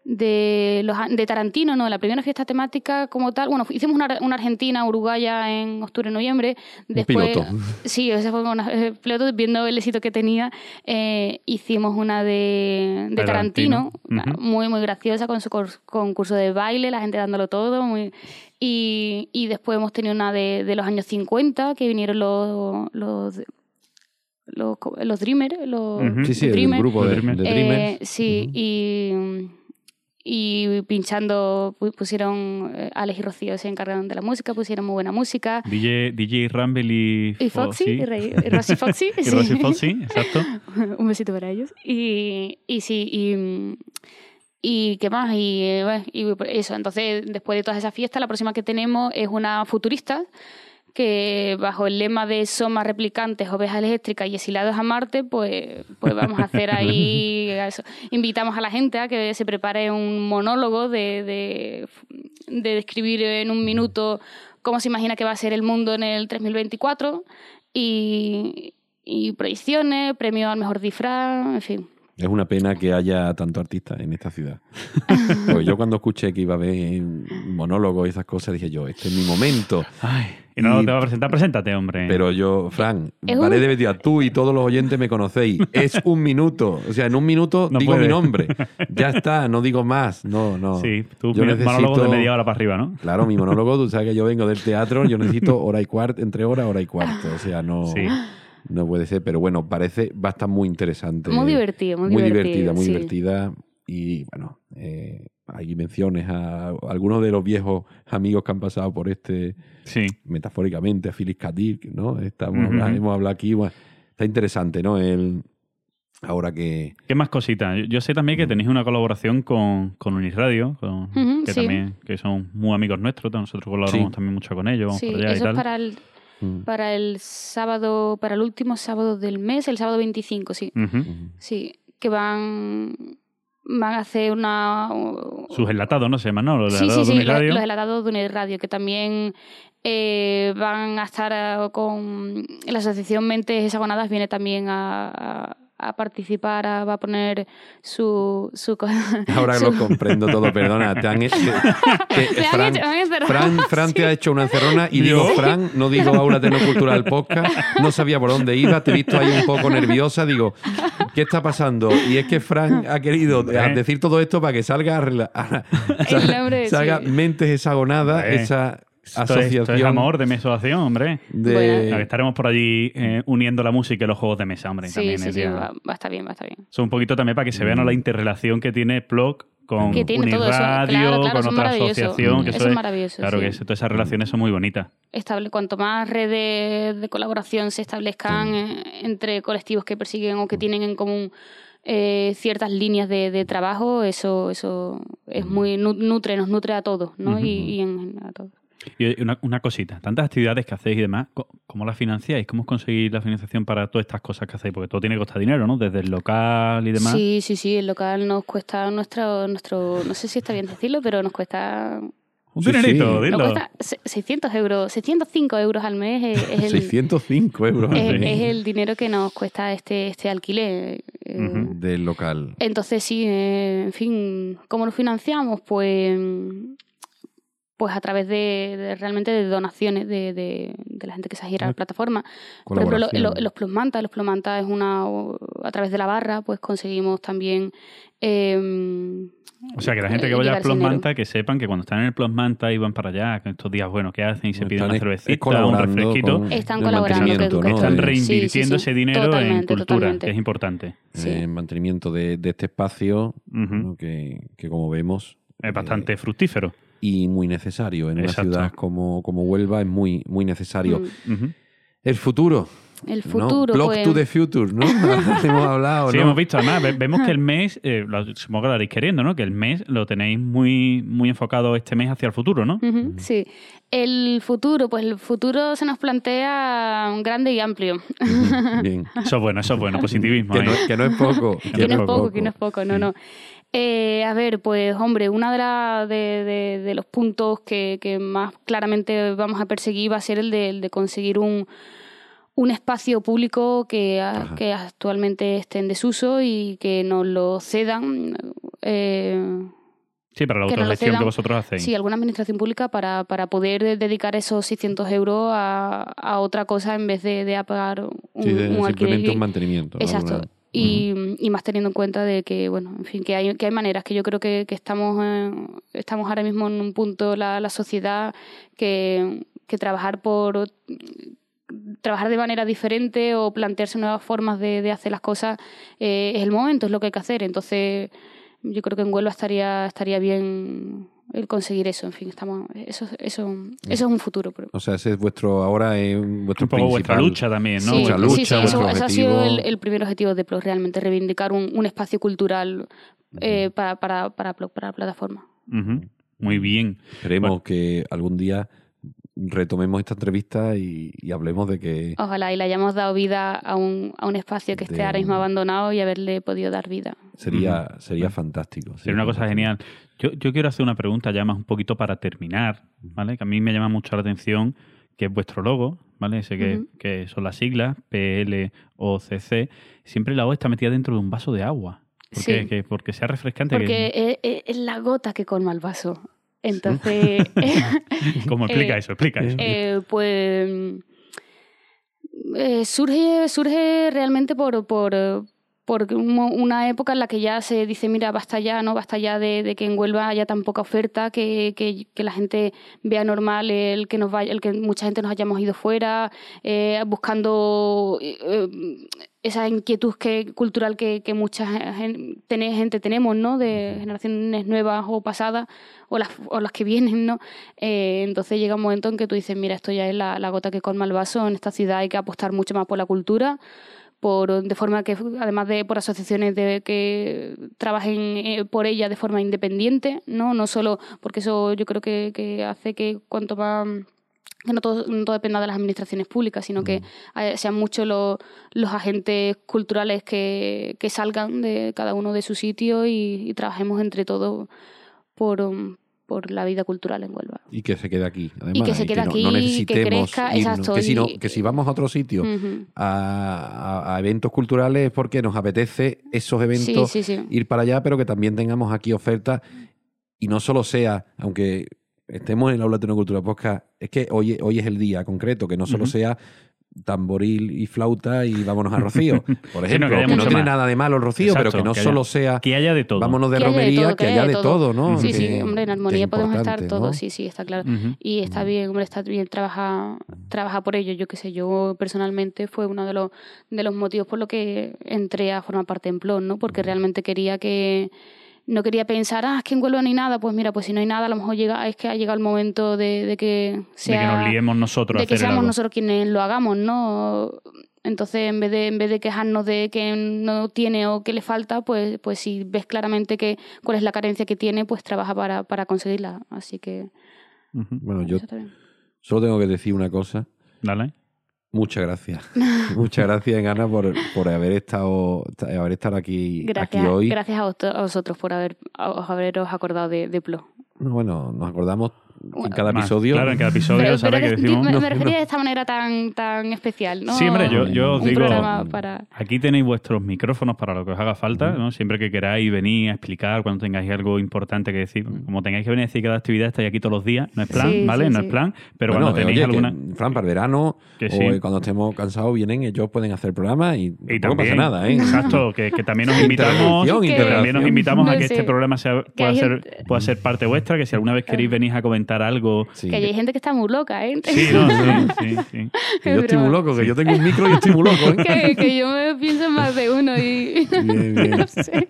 de los de Tarantino, no, la primera fiesta temática como tal. Bueno, hicimos una, una Argentina, Uruguaya en octubre, noviembre. Después, piloto. Sí, ese fue un eh, piloto, viendo el éxito que tenía, eh, hicimos una de, de Tarantino, muy, muy graciosa, con su concurso de baile, la gente dándolo todo. Muy, y, y después hemos tenido una de, de los años 50, que vinieron los, los, los, los Dreamers, los. Sí, sí, el Dreamers. grupo de, Dreamers. de Eh, Dreamers. sí, y, y pinchando, pu- pusieron, eh, Alex y Rocío se encargaron de la música, pusieron muy buena música. DJ, DJ Rumble y, Y Foxy, y, Rey- y Rosy Foxy. Y sí. Rosy Foxy, exacto. Un besito para ellos. Y, y sí, y, y qué más, y, eh, bueno, y eso. Entonces, después de todas esas fiestas, la próxima que tenemos es una futurista que bajo el lema de Soma replicantes, ovejas eléctricas y exilados a Marte, pues, pues vamos a hacer ahí eso. Invitamos a la gente a que se prepare un monólogo de, de, de describir en un minuto cómo se imagina que va a ser el mundo en el 3024 y, y proyecciones, premio al mejor disfraz, en fin. Es una pena que haya tanto artista en esta ciudad. Porque yo cuando escuché que iba a haber monólogos y esas cosas, dije yo, este es mi momento. Ay, y no Y- te va a presentar, preséntate, hombre. Pero yo, Fran, vale un- de mentira, tú y todos los oyentes me conocéis. Es un minuto. O sea, en un minuto No digo puede. mi nombre. Ya está, no digo más. No, no. sí, tú yo mi- monólogo de media hora para arriba, ¿no? Claro, mi monólogo, tú sabes que yo vengo del teatro, yo necesito hora y cuarto, entre hora, hora y cuarto. O sea, no, Sí. No puede ser. Pero bueno, parece, va a estar muy interesante. Muy divertido, muy, muy divertido. divertida, muy sí. divertida. Y bueno, eh, hay menciones a algunos de los viejos amigos que han pasado por este, Sí. metafóricamente, a Phyllis Kadir, ¿no? Estamos Ujú. hablando- hemos hablado aquí. bueno, está interesante, ¿no? El, ahora que. ¿Qué más cositas? Yo, sé también que tenéis una colaboración con, con Unisradio, con- Ujú, que sí. también que son muy amigos nuestros. Nosotros colaboramos Sí. también mucho con ellos, vamos Sí, allá y eso tal. es para el, Mm, para el sábado, para el último sábado del mes, el sábado 25, sí. Ujú. Sí, que van, van a hacer una... Sus enlatados, ¿no se llaman? ¿no? Los Sí, sí, enlatados de sí, Uniradio. los, los heladados de Uniradio, que también eh, van a estar eh, con... La asociación Mentes Hexagonadas viene también a, a- participar, a- va a poner su... su Ahora su- lo comprendo todo, perdona. Te han, te- te- han hecho- han encerrado, Fran, Fran te ha hecho una encerrona y digo. Fran, no digo Aula Tecnocultural Podcast, no sabía por dónde iba, te he visto ahí un poco nerviosa, digo, ¿qué está pasando? Y es que Fran ha querido decir todo esto para que salga, a a- El nombre, salga sí. Mentes Hexagonadas, Hombre. esa Esto es, asociación esto es amor de mesolación, hombre. de... Bueno. Estaremos por allí eh, uniendo la música y los juegos de mesa, hombre. Sí, también sí, es sí, va, va a estar bien, va a estar bien. Son un poquito también para que se vea ¿no? la interrelación que tiene Plog con Que tiene todo eso, Uniradio, claro, claro, con otra asociación. Que Eso eso es maravilloso, Claro sí. que eso- todas esas relaciones son muy bonitas. estable, cuanto más redes de colaboración se establezcan eh, entre colectivos que persiguen o que tienen en común eh, ciertas líneas de, de trabajo, eso, eso es muy nu- nutre, nos nutre a todos, ¿no? y, y en- a todos. Y una, una cosita, tantas actividades que hacéis y demás, ¿cómo las financiáis? ¿Cómo conseguís la financiación para todas estas cosas que hacéis? Porque todo tiene que costar dinero, ¿no? Desde el local y demás. Sí, sí, sí, el local nos cuesta nuestro, nuestro, no sé si está bien decirlo, pero nos cuesta, Un Sí, dinerito, sí. nos dilo. cuesta se- 600 euros, 605 euros al mes es, es el, 605 euros es, Sí. es el dinero que nos cuesta este, este alquiler. eh, del local. Entonces sí, eh, en fin, ¿cómo nos financiamos? Pues, pues a través de, de realmente de donaciones de, de- de la gente que se adhiere a la plataforma. Por ejemplo, lo- lo- los plusmantas, los plusmantas es una a través de la barra, pues conseguimos también eh, O sea, que la gente que eh, vaya llegar a ese Plus dinero. Manta, que sepan que cuando están en el Plus Manta y van para allá, que estos días buenos que hacen y se piden Están una cervecita, un refresquito, con Están el colaborando, mantenimiento, que- que ¿no? están sí, sí, reinvirtiendo sí. ese dinero en cultura, totalmente. que es importante. Sí. eh, mantenimiento de, de este espacio Ujú. ¿no? que, que como vemos Es bastante eh, fructífero. Y muy necesario en Exacto. una ciudad como, como Huelva es muy muy necesario Mm. El futuro El ¿no? futuro, Plug pues, to the future ¿no? hemos hablado Sí, ¿no? hemos visto, además, ve- vemos que el mes, eh, lo, supongo que lo haréis queriendo, ¿no? Que el mes lo tenéis muy, muy enfocado este mes hacia el futuro, ¿no? Ujú, Sí. El futuro, pues el futuro se nos plantea grande y amplio. bien Eso es bueno, eso es bueno, positivismo. que no, que no es poco que no es poco, que no es poco, no, no. Eh, a ver, pues hombre, uno de, la- de, de- de los puntos que, que más claramente vamos a perseguir va a ser el de, el de conseguir un, un espacio público que, a- que actualmente esté en desuso y que nos lo cedan. eh, Sí, para la Que autogestión que cedan. vosotros hacéis. Sí, alguna administración pública para, para poder de- dedicar esos 600 euros a, a otra cosa en vez de, de a pagar un, Sí, de- un alquiler. simplemente un mantenimiento. Exacto. Alguna- Y, y más teniendo en cuenta de que, bueno, en fin, que hay, que hay maneras, que yo creo que, estamos, eh, estamos ahora mismo en un punto, la, la sociedad, que, que trabajar por trabajar de manera diferente o plantearse nuevas formas de, de hacer las cosas eh, es el momento, es lo que hay que hacer. Entonces, yo creo que en Huelva estaría, estaría bien el conseguir eso. En fin, estamos, eso, eso, eso es un futuro. pero- O sea, ese es vuestro, ahora es vuestro un poco vuestra lucha también, ¿no? Sí, Vuestra Vuestra sí, sí, lucha, eso, ha sido el, el primer objetivo de Plus, realmente reivindicar un, un espacio cultural eh, para, para, para, Plog, para la plataforma. Ujú. Muy bien. Esperemos Bueno. que algún día retomemos esta entrevista y, y hablemos de que Ojalá y le hayamos dado vida a un, a un espacio que esté ahora mismo abandonado y haberle podido dar vida. sería, sería fantástico. Sería una cosa genial. Yo, yo quiero hacer una pregunta ya más un poquito para terminar, ¿vale? Que a mí me llama mucho la atención, que es vuestro logo, ¿vale? Sé que, que son las siglas, PLOCC. Siempre la O está metida dentro de un vaso de agua. ¿Por Sí. qué? Que- porque sea refrescante. Porque es, es- es la gota que colma el vaso. Entonces, ¿Cómo explica eh, eso? Explica eso. Eh, pues eh, surge, surge realmente por, por, por una época en la que ya se dice, mira, basta ya, ¿no? Basta ya de, de que en Huelva haya tan poca oferta, que, que- que la gente vea normal el que nos vaya, el que mucha gente nos hayamos ido fuera, eh, buscando eh, eh, esa inquietud que, cultural que, que mucha gente tenemos, ¿no? De generaciones nuevas o pasadas, o las, o las que vienen, ¿no? Eh, entonces llega un momento en que tú dices, mira, esto ya es la, la gota que colma el vaso, en esta ciudad hay que apostar mucho más por la cultura, por, de forma que, además de por asociaciones de que trabajen eh, por ella de forma independiente, ¿no? No solo, porque eso yo creo que, que hace que cuanto más que no todo, no todo dependa de las administraciones públicas, sino que sean muchos los, los agentes culturales que, que salgan de cada uno de su sitio y, y trabajemos entre todos por, um, por la vida cultural en Huelva. Y que se quede aquí. Además, que se quede aquí, no, que necesitemos crezca, irnos. exacto, que, si no- y- que si vamos a otro sitio a, a- a eventos culturales es porque nos apetece esos eventos Sí, sí, sí. ir para allá, pero que también tengamos aquí ofertas y no solo sea, aunque estemos en el aula Tecnocultura Podcast, es que hoy, hoy es el día concreto, que no solo sea tamboril y flauta y vámonos a Rocío. Por ejemplo, que haya que no tiene más. nada de malo el Rocío, Exacto, pero que no que haya- solo sea Que haya de todo. vámonos de Que haya de romería, todo, que haya de todo, ¿no? Sí, Que- sí, hombre, en armonía podemos estar todos, ¿no? sí, sí, está claro. Y está bien, hombre, está bien trabajar trabaja por ello. Yo qué sé, yo personalmente fue uno de los, de los motivos por lo que entré a formar parte en Plon, ¿no? Porque realmente quería que no quería pensar, ah, es que en Huelva no hay nada. Pues mira, pues si no hay nada, a lo mejor llega, es que ha llegado el momento de, de que sea... de que nos liemos nosotros de a que hacer el seamos algo. nosotros quienes lo hagamos, ¿no? Entonces, en vez de, en vez de quejarnos de que no tiene o que le falta, pues, pues si ves claramente que, cuál es la carencia que tiene, pues trabaja para, para conseguirla. Así que. Bueno, yo solo tengo que decir una cosa. Dale. Muchas gracias. Muchas gracias, Ana, por, por haber estado haber estado aquí, Gracias, aquí hoy. gracias a, vos- a vosotros por haber, a- haberos acordado de, de Plo. No, Bueno, nos acordamos en cada Más. episodio. Claro, en cada episodio, Pero, ¿sabes pero que de- decimos? me, No, me refería no. de esta manera tan, tan especial, ¿no? Sí, hombre, yo, yo os digo, para... aquí tenéis vuestros micrófonos para lo que os haga falta, ¿no? Siempre que queráis venir a explicar, cuando tengáis algo importante que decir, como tengáis que venir a decir cada actividad, estáis aquí todos los días, no es plan, Sí, ¿vale? sí, no sí. es plan, pero Bueno, cuando tenéis oye, que, alguna... Fran, para el verano Que o sí. eh, cuando estemos cansados vienen, ellos pueden hacer programa y, Y tampoco también, pasa nada, ¿eh? Exacto, que, que también os invitamos, Que- también os intervención. invitamos a que sé. este programa sea, pueda, ser, pueda ser parte vuestra, que si alguna vez queréis venir a comentar algo... Sí. Que hay gente que está muy loca, ¿eh? Sí, no, sí, sí, sí. Que yo estoy muy loco, que yo tengo un micro y estoy muy loco, ¿eh? que, que yo me pienso en más de uno y... Bien, bien. no sé.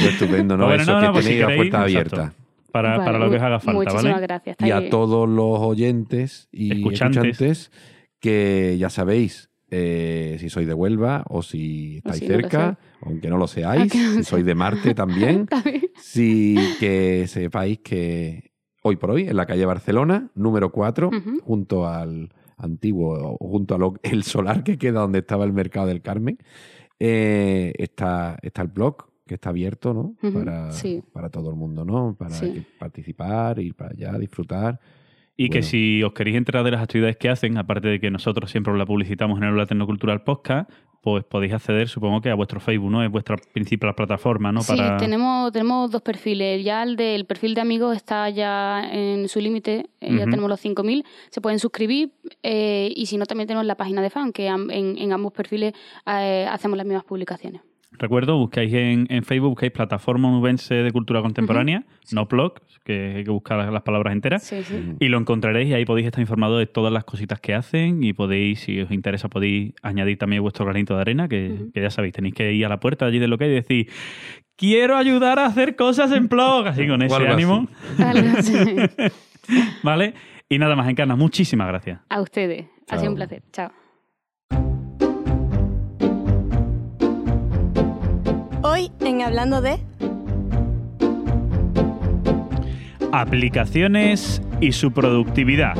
Estupendo, ¿no? Bueno, Eso, no, que no, pues si tenéis la puerta abierta. Para, Vale, para lo que os haga falta, Muchísimas ¿vale? gracias. Y a todos los oyentes y Escuchantes. escuchantes, que ya sabéis, eh, si sois de Huelva o si estáis si no cerca, aunque no lo seáis, si sois de Marte también, bien. sí que sepáis que hoy por hoy, en la calle Barcelona, número 4, Ujú. junto al antiguo, junto al solar que queda donde estaba el mercado del Carmen, eh, está, está el blog que está abierto, ¿no? Para, sí. para todo el mundo, ¿no? Para Sí. participar, ir para allá, disfrutar. Y que si os queréis enterar de las actividades que hacen, aparte de que nosotros siempre la publicitamos en el Tecnocultural Podcast, pues podéis acceder, supongo que a vuestro Facebook, ¿no? Es vuestra principal plataforma, ¿no? Sí, Para... tenemos, tenemos dos perfiles. Ya el del perfil de amigos está ya en su límite, eh, ya tenemos los 5.000. Se pueden suscribir eh, y si no, también tenemos la página de fan, que am- en, en ambos perfiles eh, hacemos las mismas publicaciones. Recuerdo, buscáis en, en Facebook, buscáis Plataforma Onubense de Cultura Contemporánea, no blog, que hay que buscar las, las palabras enteras. Sí, sí. Y lo encontraréis y ahí podéis estar informados de todas las cositas que hacen y podéis, si os interesa, podéis añadir también vuestro granito de arena, que, ya sabéis, tenéis que ir a la puerta allí de lo que hay y decir, quiero ayudar a hacer cosas en blog, así con ese ánimo, así. ¿vale? Y nada más, Encarna, muchísimas gracias. A ustedes. Ha sido un placer. Chao. Hoy en Hablando de... Aplicaciones y su productividad.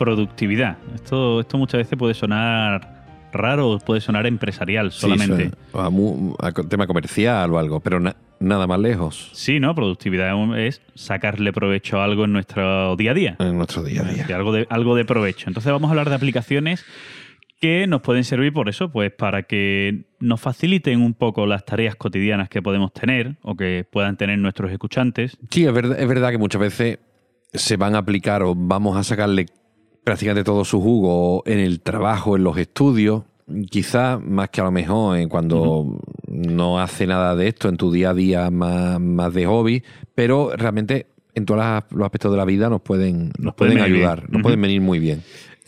Productividad. Esto, esto muchas veces puede sonar raro, puede sonar empresarial solamente. Sí, a a tema comercial o algo, pero na- nada más lejos Sí, ¿no? Productividad es sacarle provecho a algo en nuestro día a día. en nuestro día a día. algo, de, algo de provecho. Entonces vamos a hablar de aplicaciones que nos pueden servir por eso, pues para que nos faciliten un poco las tareas cotidianas que podemos tener o que puedan tener nuestros escuchantes. Sí, es verdad, es verdad que muchas veces se van a aplicar o vamos a sacarle prácticamente todo su jugo en el trabajo, en los estudios, quizás más que a lo mejor en cuando no hace nada de esto en tu día a día más, más de hobby, pero realmente en todos los aspectos de la vida nos pueden, nos, Nos pueden, ayudar, bien. nos pueden venir muy bien.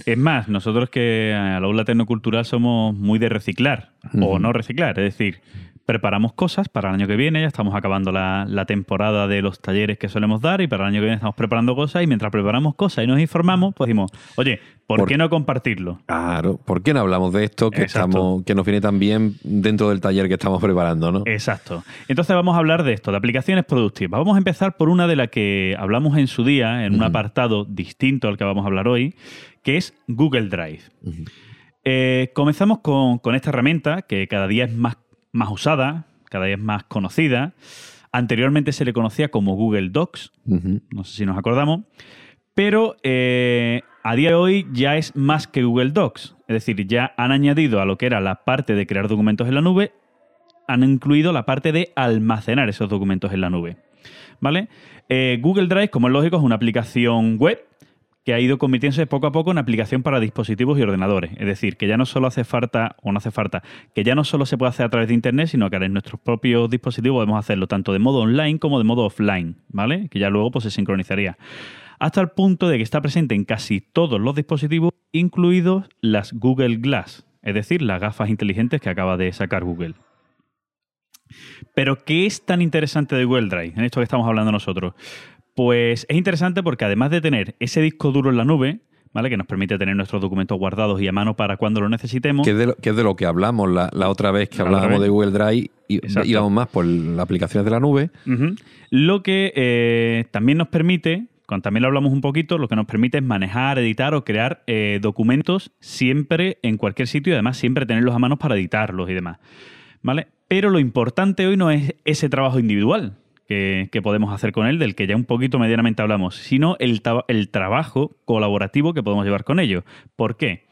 Es más, nosotros que a la aula tecnocultural somos muy de reciclar o no reciclar, es decir, preparamos cosas para el año que viene, ya estamos acabando la, la temporada de los talleres que solemos dar y para el año que viene estamos preparando cosas y mientras preparamos cosas y nos informamos, pues decimos, oye, ¿por, Por- qué no compartirlo? Claro, ¿por qué no hablamos de esto que, Exacto. estamos, que nos viene tan bien dentro del taller que estamos preparando? ¿no? Exacto. Entonces vamos a hablar de esto, de aplicaciones productivas. Vamos a empezar por una de las que hablamos en su día, en un apartado distinto al que vamos a hablar hoy, que es Google Drive. Eh, comenzamos con, con esta herramienta que cada día es más, más usada, cada es más conocida. Anteriormente se le conocía como Google Docs, no sé si nos acordamos, pero eh, a día de hoy ya es más que Google Docs. Es decir, ya han añadido a lo que era la parte de crear documentos en la nube, han incluido la parte de almacenar esos documentos en la nube. ¿Vale? Eh, Google Drive, como es lógico, es una aplicación web que ha ido convirtiéndose poco a poco en aplicación para dispositivos y ordenadores. Es decir, que ya no solo hace falta, o no hace falta, que ya no solo se puede hacer a través de Internet, sino que ahora en nuestros propios dispositivos podemos hacerlo tanto de modo online como de modo offline, ¿vale? Que ya luego pues, se sincronizaría. Hasta el punto de que está presente en casi todos los dispositivos, incluidos las Google Glass, es decir, las gafas inteligentes que acaba de sacar Google. Pero, ¿qué es tan interesante de Google Drive en esto que estamos hablando nosotros? Pues es interesante porque además de tener ese disco duro en la nube, ¿vale? Que nos permite tener nuestros documentos guardados y a mano para cuando lo necesitemos. Que es, de lo, que es de lo que hablamos la, la otra vez que La hablábamos vez. de Google Drive y íbamos más por las aplicaciones de la nube. Lo que eh, también nos permite, cuando también lo hablamos un poquito, lo que nos permite es manejar, editar o crear eh, documentos siempre en cualquier sitio y además siempre tenerlos a mano para editarlos y demás. ¿Vale? Pero lo importante hoy no es ese trabajo individual que, podemos hacer con él, del que ya un poquito medianamente hablamos, sino el, el trabajo colaborativo que podemos llevar con ellos. ¿Por qué?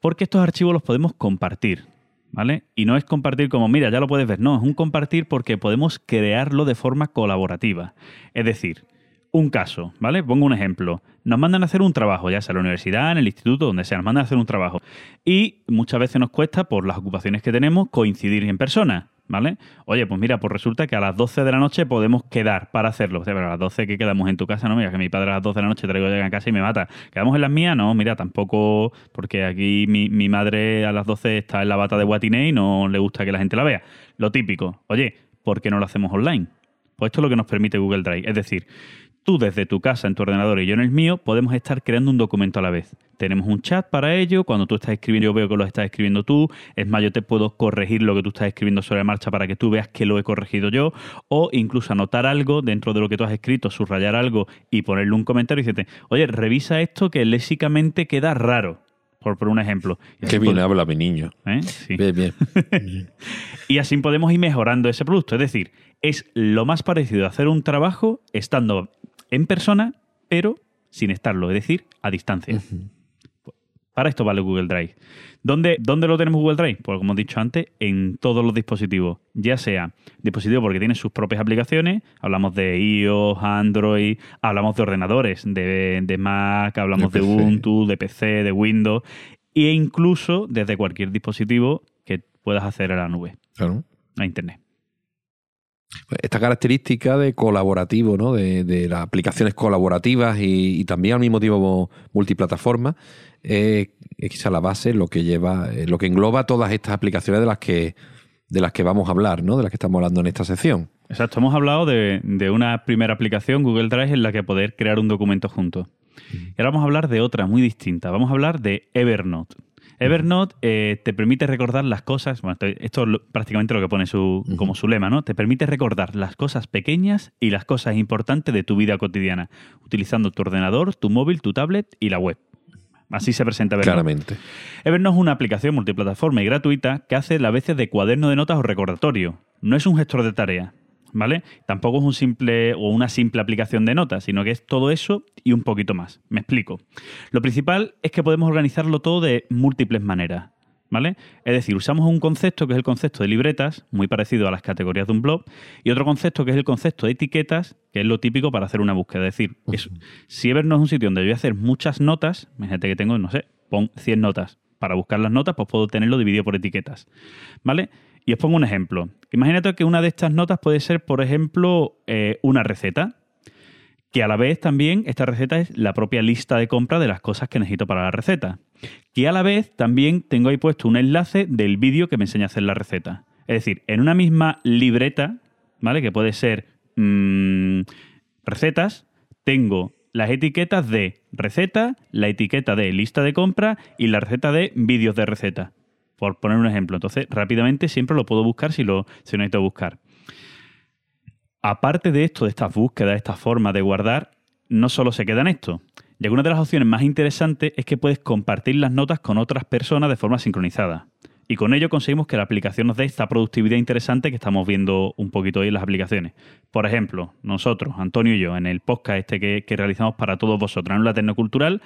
Porque estos archivos los podemos compartir. ¿Vale? Y no es compartir como, mira, ya lo puedes ver. No, es un compartir porque podemos crearlo de forma colaborativa. Es decir, un caso, ¿vale? Pongo un ejemplo. Nos mandan a hacer un trabajo, ya sea en la universidad, en el instituto, donde sea, nos mandan a hacer un trabajo. Y muchas veces nos cuesta, por las ocupaciones que tenemos, coincidir en persona, ¿vale? Oye, pues mira, pues resulta que a las 12 de la noche podemos quedar para hacerlo. O sea, pero a las 12 que quedamos en tu casa, no, mira, que mi padre a las 12 de la noche traigo llega a casa y me mata. ¿Quedamos en las mías? No, mira, tampoco, porque aquí mi, madre a las 12 está en la bata de Guatiné y no le gusta que la gente la vea. Lo típico. Oye, ¿por qué no lo hacemos online? Pues esto es lo que nos permite Google Drive. Es decir, Tú desde tu casa en tu ordenador y yo en el mío podemos estar creando un documento a la vez. Tenemos un chat para ello, cuando tú estás escribiendo yo veo que lo estás escribiendo tú, es más, yo te puedo corregir lo que tú estás escribiendo sobre la marcha para que tú veas que lo he corregido yo, o incluso anotar algo dentro de lo que tú has escrito, subrayar algo y ponerle un comentario y decirte, oye, revisa esto que léxicamente queda raro, por, por un ejemplo. Qué bien pod- habla mi niño. ¿Eh? Sí. Bien, bien. Y así podemos ir mejorando ese producto. Es decir, es lo más parecido a hacer un trabajo estando en persona, pero sin estarlo, es decir, a distancia. Para esto vale Google Drive. ¿Dónde, ¿Dónde lo tenemos Google Drive? Pues como he dicho antes, en todos los dispositivos. Ya sea dispositivo porque tiene sus propias aplicaciones, hablamos de iOS, Android, hablamos de ordenadores, de, de Mac, hablamos de, De. Ubuntu, de PC, de Windows, e incluso desde cualquier dispositivo que puedas hacer a la nube, Claro. a Internet. Esta característica de colaborativo, ¿no? De, de las aplicaciones colaborativas y, y también al mismo tiempo multiplataforma, eh, es quizá la base, lo que lleva, eh, lo que engloba todas estas aplicaciones de las que de las que vamos a hablar, ¿no? De las que estamos hablando en esta sección. Exacto, hemos hablado de, de una primera aplicación, Google Drive, en la que poder crear un documento juntos. Y ahora vamos a hablar de otra muy distinta. Vamos a hablar de Evernote. Evernote eh, te permite recordar las cosas, bueno, esto- es lo- prácticamente lo que pone su, como su lema, ¿no? Te permite recordar las cosas pequeñas y las cosas importantes de tu vida cotidiana, utilizando tu ordenador, tu móvil, tu tablet y la web. Así se presenta Evernote. Claramente. Evernote es una aplicación multiplataforma y gratuita que hace a veces de cuaderno de notas o recordatorio. No es un gestor de tareas, ¿vale? Tampoco es un simple o una simple aplicación de notas, sino que es todo eso y un poquito más. Me explico. Lo principal es que podemos organizarlo todo de múltiples maneras, ¿vale? Es decir, usamos un concepto que es el concepto de libretas, muy parecido a las categorías de un blog, y otro concepto que es el concepto de etiquetas, que es lo típico para hacer una búsqueda. Es decir, es- si Evernote es un sitio donde yo voy a hacer muchas notas, imagínate que tengo, no sé, pon 100 notas. Para buscar las notas, pues puedo tenerlo dividido por etiquetas, ¿vale? Y os pongo un ejemplo. Imagínate que una de estas notas puede ser, por ejemplo, eh, una receta, que a la vez también esta receta es la propia lista de compra de las cosas que necesito para la receta. Que a la vez también tengo ahí puesto un enlace del vídeo que me enseña a hacer la receta. Es decir, en una misma libreta, ¿vale? Que puede ser mm, recetas, tengo las etiquetas de receta, la etiqueta de lista de compra y la receta de vídeos de receta. Por poner un ejemplo. Entonces, rápidamente siempre lo puedo buscar si lo, si necesito buscar. Aparte de esto, de estas búsquedas, de esta forma de guardar, no solo se queda en esto. Y una de las opciones más interesantes es que puedes compartir las notas con otras personas de forma sincronizada. Y con ello conseguimos que la aplicación nos dé esta productividad interesante que estamos viendo un poquito hoy en las aplicaciones. Por ejemplo, nosotros, Antonio y yo, en el podcast este que, que realizamos para todos vosotros en la Tecnocultural,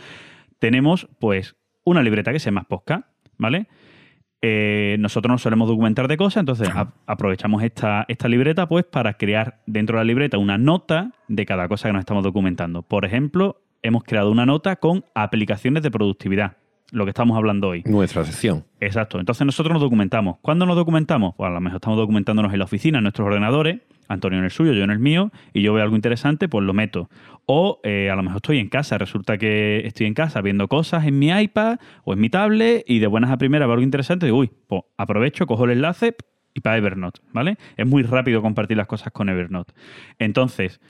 tenemos pues una libreta que se llama Podcast, ¿vale? Eh, nosotros nos solemos documentar de cosas, entonces a- aprovechamos esta, esta libreta pues para crear dentro de la libreta una nota de cada cosa que nos estamos documentando. Por ejemplo, hemos creado una nota con aplicaciones de productividad, lo que estamos hablando hoy. Nuestra sección. Exacto. Entonces nosotros nos documentamos. ¿Cuándo nos documentamos? Pues a lo mejor estamos documentándonos en la oficina, en nuestros ordenadores, Antonio en el suyo, yo en el mío, y yo veo algo interesante, pues lo meto. O eh, a lo mejor estoy en casa, resulta que estoy en casa viendo cosas en mi iPad o en mi tablet y de buenas a primeras veo algo interesante y digo, uy, pues aprovecho, cojo el enlace y para Evernote, ¿vale? Es muy rápido compartir las cosas con Evernote. Entonces,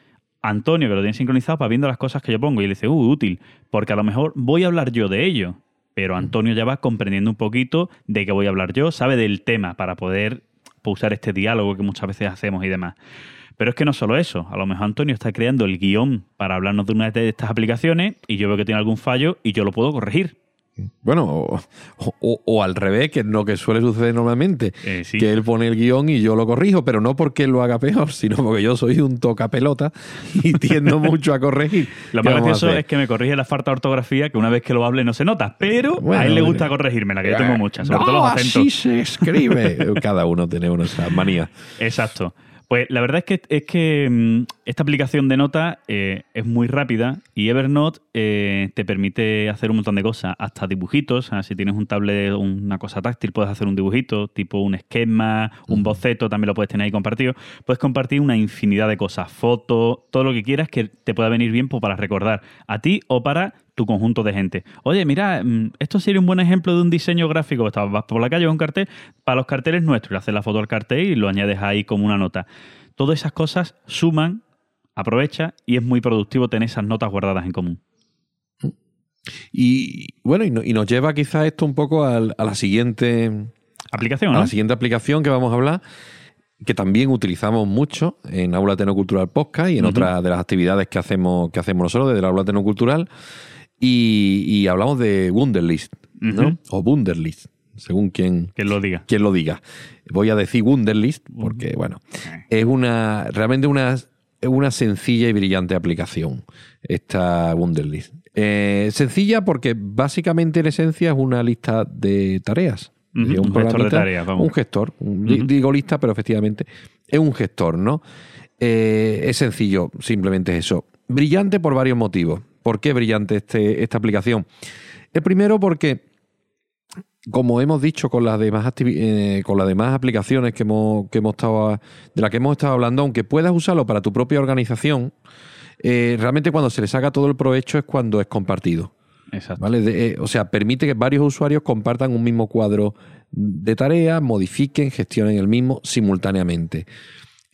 Antonio, que lo tiene sincronizado, para viendo las cosas que yo pongo y le dice, uh, útil, porque a lo mejor voy a hablar yo de ello, pero Antonio ya va comprendiendo un poquito de qué voy a hablar yo, sabe del tema para poder usar este diálogo que muchas veces hacemos y demás. Pero es que no solo eso, a lo mejor Antonio está creando el guion para hablarnos de una de estas aplicaciones y yo veo que tiene algún fallo y yo lo puedo corregir. Bueno, o, o- o al revés, que es lo que suele suceder normalmente. Eh, sí. Que él pone el guion y yo lo corrijo, pero no porque él lo haga peor, sino porque yo soy un tocapelota y tiendo mucho a corregir. Lo ¿Qué más gracioso es que me corrige la falta de ortografía, que una vez que lo hable no se nota, pero Bueno, a él le gusta corregirme, la que yo tengo muchas, sobre no, todo los acentos. así se escribe. Cada uno tiene una esa manía. Exacto. Pues la verdad es que, es que mm, esta aplicación de nota eh, es muy rápida y Evernote eh, te permite hacer un montón de cosas, hasta dibujitos. Si tienes un tablet o una cosa táctil, puedes hacer un dibujito, tipo un esquema, un boceto, también lo puedes tener ahí compartido. Puedes compartir una infinidad de cosas, fotos, todo lo que quieras que te pueda venir bien pues, para recordar a ti o para tu conjunto de gente. Oye, mira, mm, esto sería un buen ejemplo de un diseño gráfico. Estás- Vas por la calle con un cartel, para los carteles nuestros, le haces la foto al cartel y lo añades ahí como una nota. Todas esas cosas suman aprovecha y es muy productivo tener esas notas guardadas en común. Y bueno, y, no- y nos lleva quizás esto un poco a la siguiente Aplicación, a la siguiente aplicación que vamos a hablar, que también utilizamos mucho en Aula Tecnocultural Podcast y en Ujú. otras de las actividades que hacemos, que hacemos nosotros desde el Aula Tecnocultural. Y, y hablamos de Wunderlist, ¿no? O Wunderlist, según quien, Que lo diga. quien lo diga. Voy a decir Wunderlist porque, bueno, es una realmente una, una sencilla y brillante aplicación, esta Wunderlist. Eh, sencilla porque básicamente en esencia es una lista de tareas. Un gestor de tareas, vamos. Un gestor. Un-. Digo lista, pero efectivamente es un gestor, ¿no? Eh, es sencillo, simplemente es eso. Brillante por varios motivos. ¿Por qué brillante este, esta aplicación? El primero porque como hemos dicho con las demás eh, con las demás aplicaciones que hemos, que hemos estado de las que hemos estado hablando, aunque puedas usarlo para tu propia organización, eh, realmente cuando se le saca todo el provecho es cuando es compartido. Exacto. ¿vale? De- eh, o sea, permite que varios usuarios compartan un mismo cuadro de tareas, modifiquen, gestionen el mismo simultáneamente.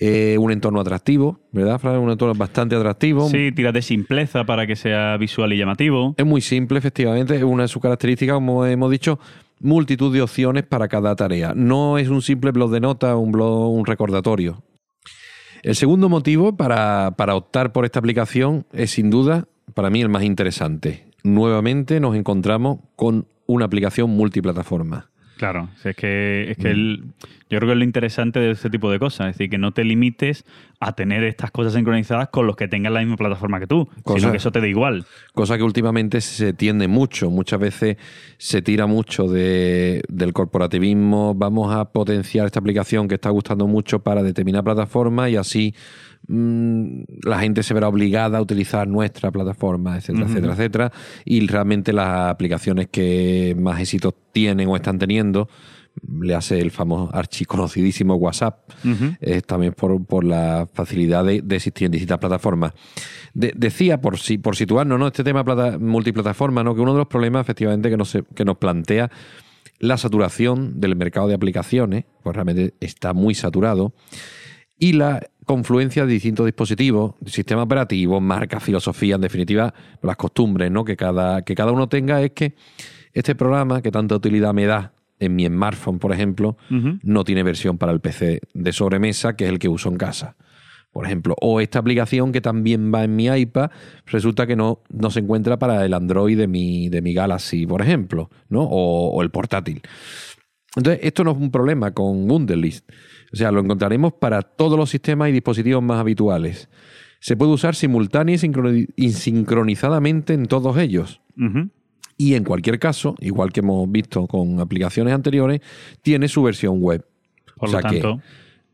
Eh, un entorno atractivo, ¿verdad, Fran? Un entorno bastante atractivo. Sí, tira de simpleza para que sea visual y llamativo. Es muy simple, efectivamente. Es una de sus características, como hemos dicho, multitud de opciones para cada tarea. No es un simple blog de notas, un blog, un recordatorio. El segundo motivo para, para optar por esta aplicación es sin duda, para mí, el más interesante. Nuevamente nos encontramos con una aplicación multiplataforma. Claro, es que, es Mm. que el- yo creo que es lo interesante de este tipo de cosas, es decir, que no te limites a tener estas cosas sincronizadas con los que tengan la misma plataforma que tú, Cosa- sino que eso te da igual. Cosa que últimamente se tiende mucho. Muchas veces se tira mucho de- del corporativismo. Vamos a potenciar esta aplicación que está gustando mucho para determinada plataforma y así mm, la gente se verá obligada a utilizar nuestra plataforma, etcétera, etcétera, etcétera. Y realmente las aplicaciones que más éxitos tienen o están teniendo, le hace el famoso archiconocidísimo WhatsApp, también por, por la facilidad de, de existir en distintas plataformas. De- decía, por, si, por situarnos, ¿no? este tema plata- multiplataforma, ¿no? que uno de los problemas efectivamente que nos, que nos plantea la saturación del mercado de aplicaciones, pues realmente está muy saturado, y la confluencia de distintos dispositivos, sistemas operativos, marcas, filosofía, en definitiva, las costumbres ¿no? que, cada, que cada uno tenga, es que este programa que tanta utilidad me da en mi smartphone, por ejemplo, no tiene versión para el PC de sobremesa, que es el que uso en casa. Por ejemplo, o esta aplicación que también va en mi iPad, resulta que no, no se encuentra para el Android de mi, de mi Galaxy, por ejemplo, ¿no? O, o el portátil. Entonces, esto no es un problema con Wunderlist. O sea, lo encontraremos para todos los sistemas y dispositivos más habituales. Se puede usar simultánea y sincroni- y sincronizadamente en todos ellos. Y en cualquier caso, igual que hemos visto con aplicaciones anteriores, tiene su versión web. Por O sea lo que- tanto,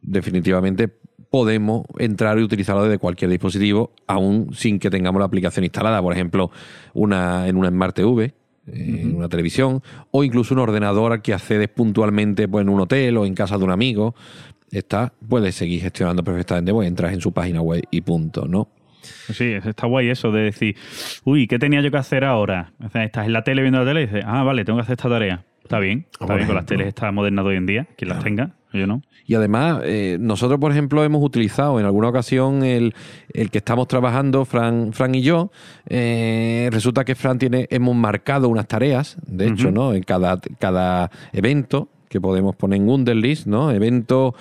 definitivamente podemos entrar y utilizarlo desde cualquier dispositivo, aún sin que tengamos la aplicación instalada. Por ejemplo, una, en una Smart TV, en una televisión, o incluso un ordenador que accedes puntualmente pues, en un hotel o en casa de un amigo. Está, puedes seguir gestionando perfectamente, pues entras en su página web y punto, ¿no? sí, está guay eso de decir, uy, ¿qué tenía yo que hacer ahora? O sea, estás en la tele viendo la tele y dices, ah, vale, tengo que hacer esta tarea. Está bien, está Por bien con las teles está modernas de hoy en día, quien las tenga, Y además, eh, nosotros, por ejemplo, hemos utilizado en alguna ocasión el, el que estamos trabajando, Fran, Fran y yo. eh, resulta que Fran tiene, hemos marcado unas tareas, de hecho. ¿no? En cada, cada evento que podemos poner en Wunderlist, ¿no? Evento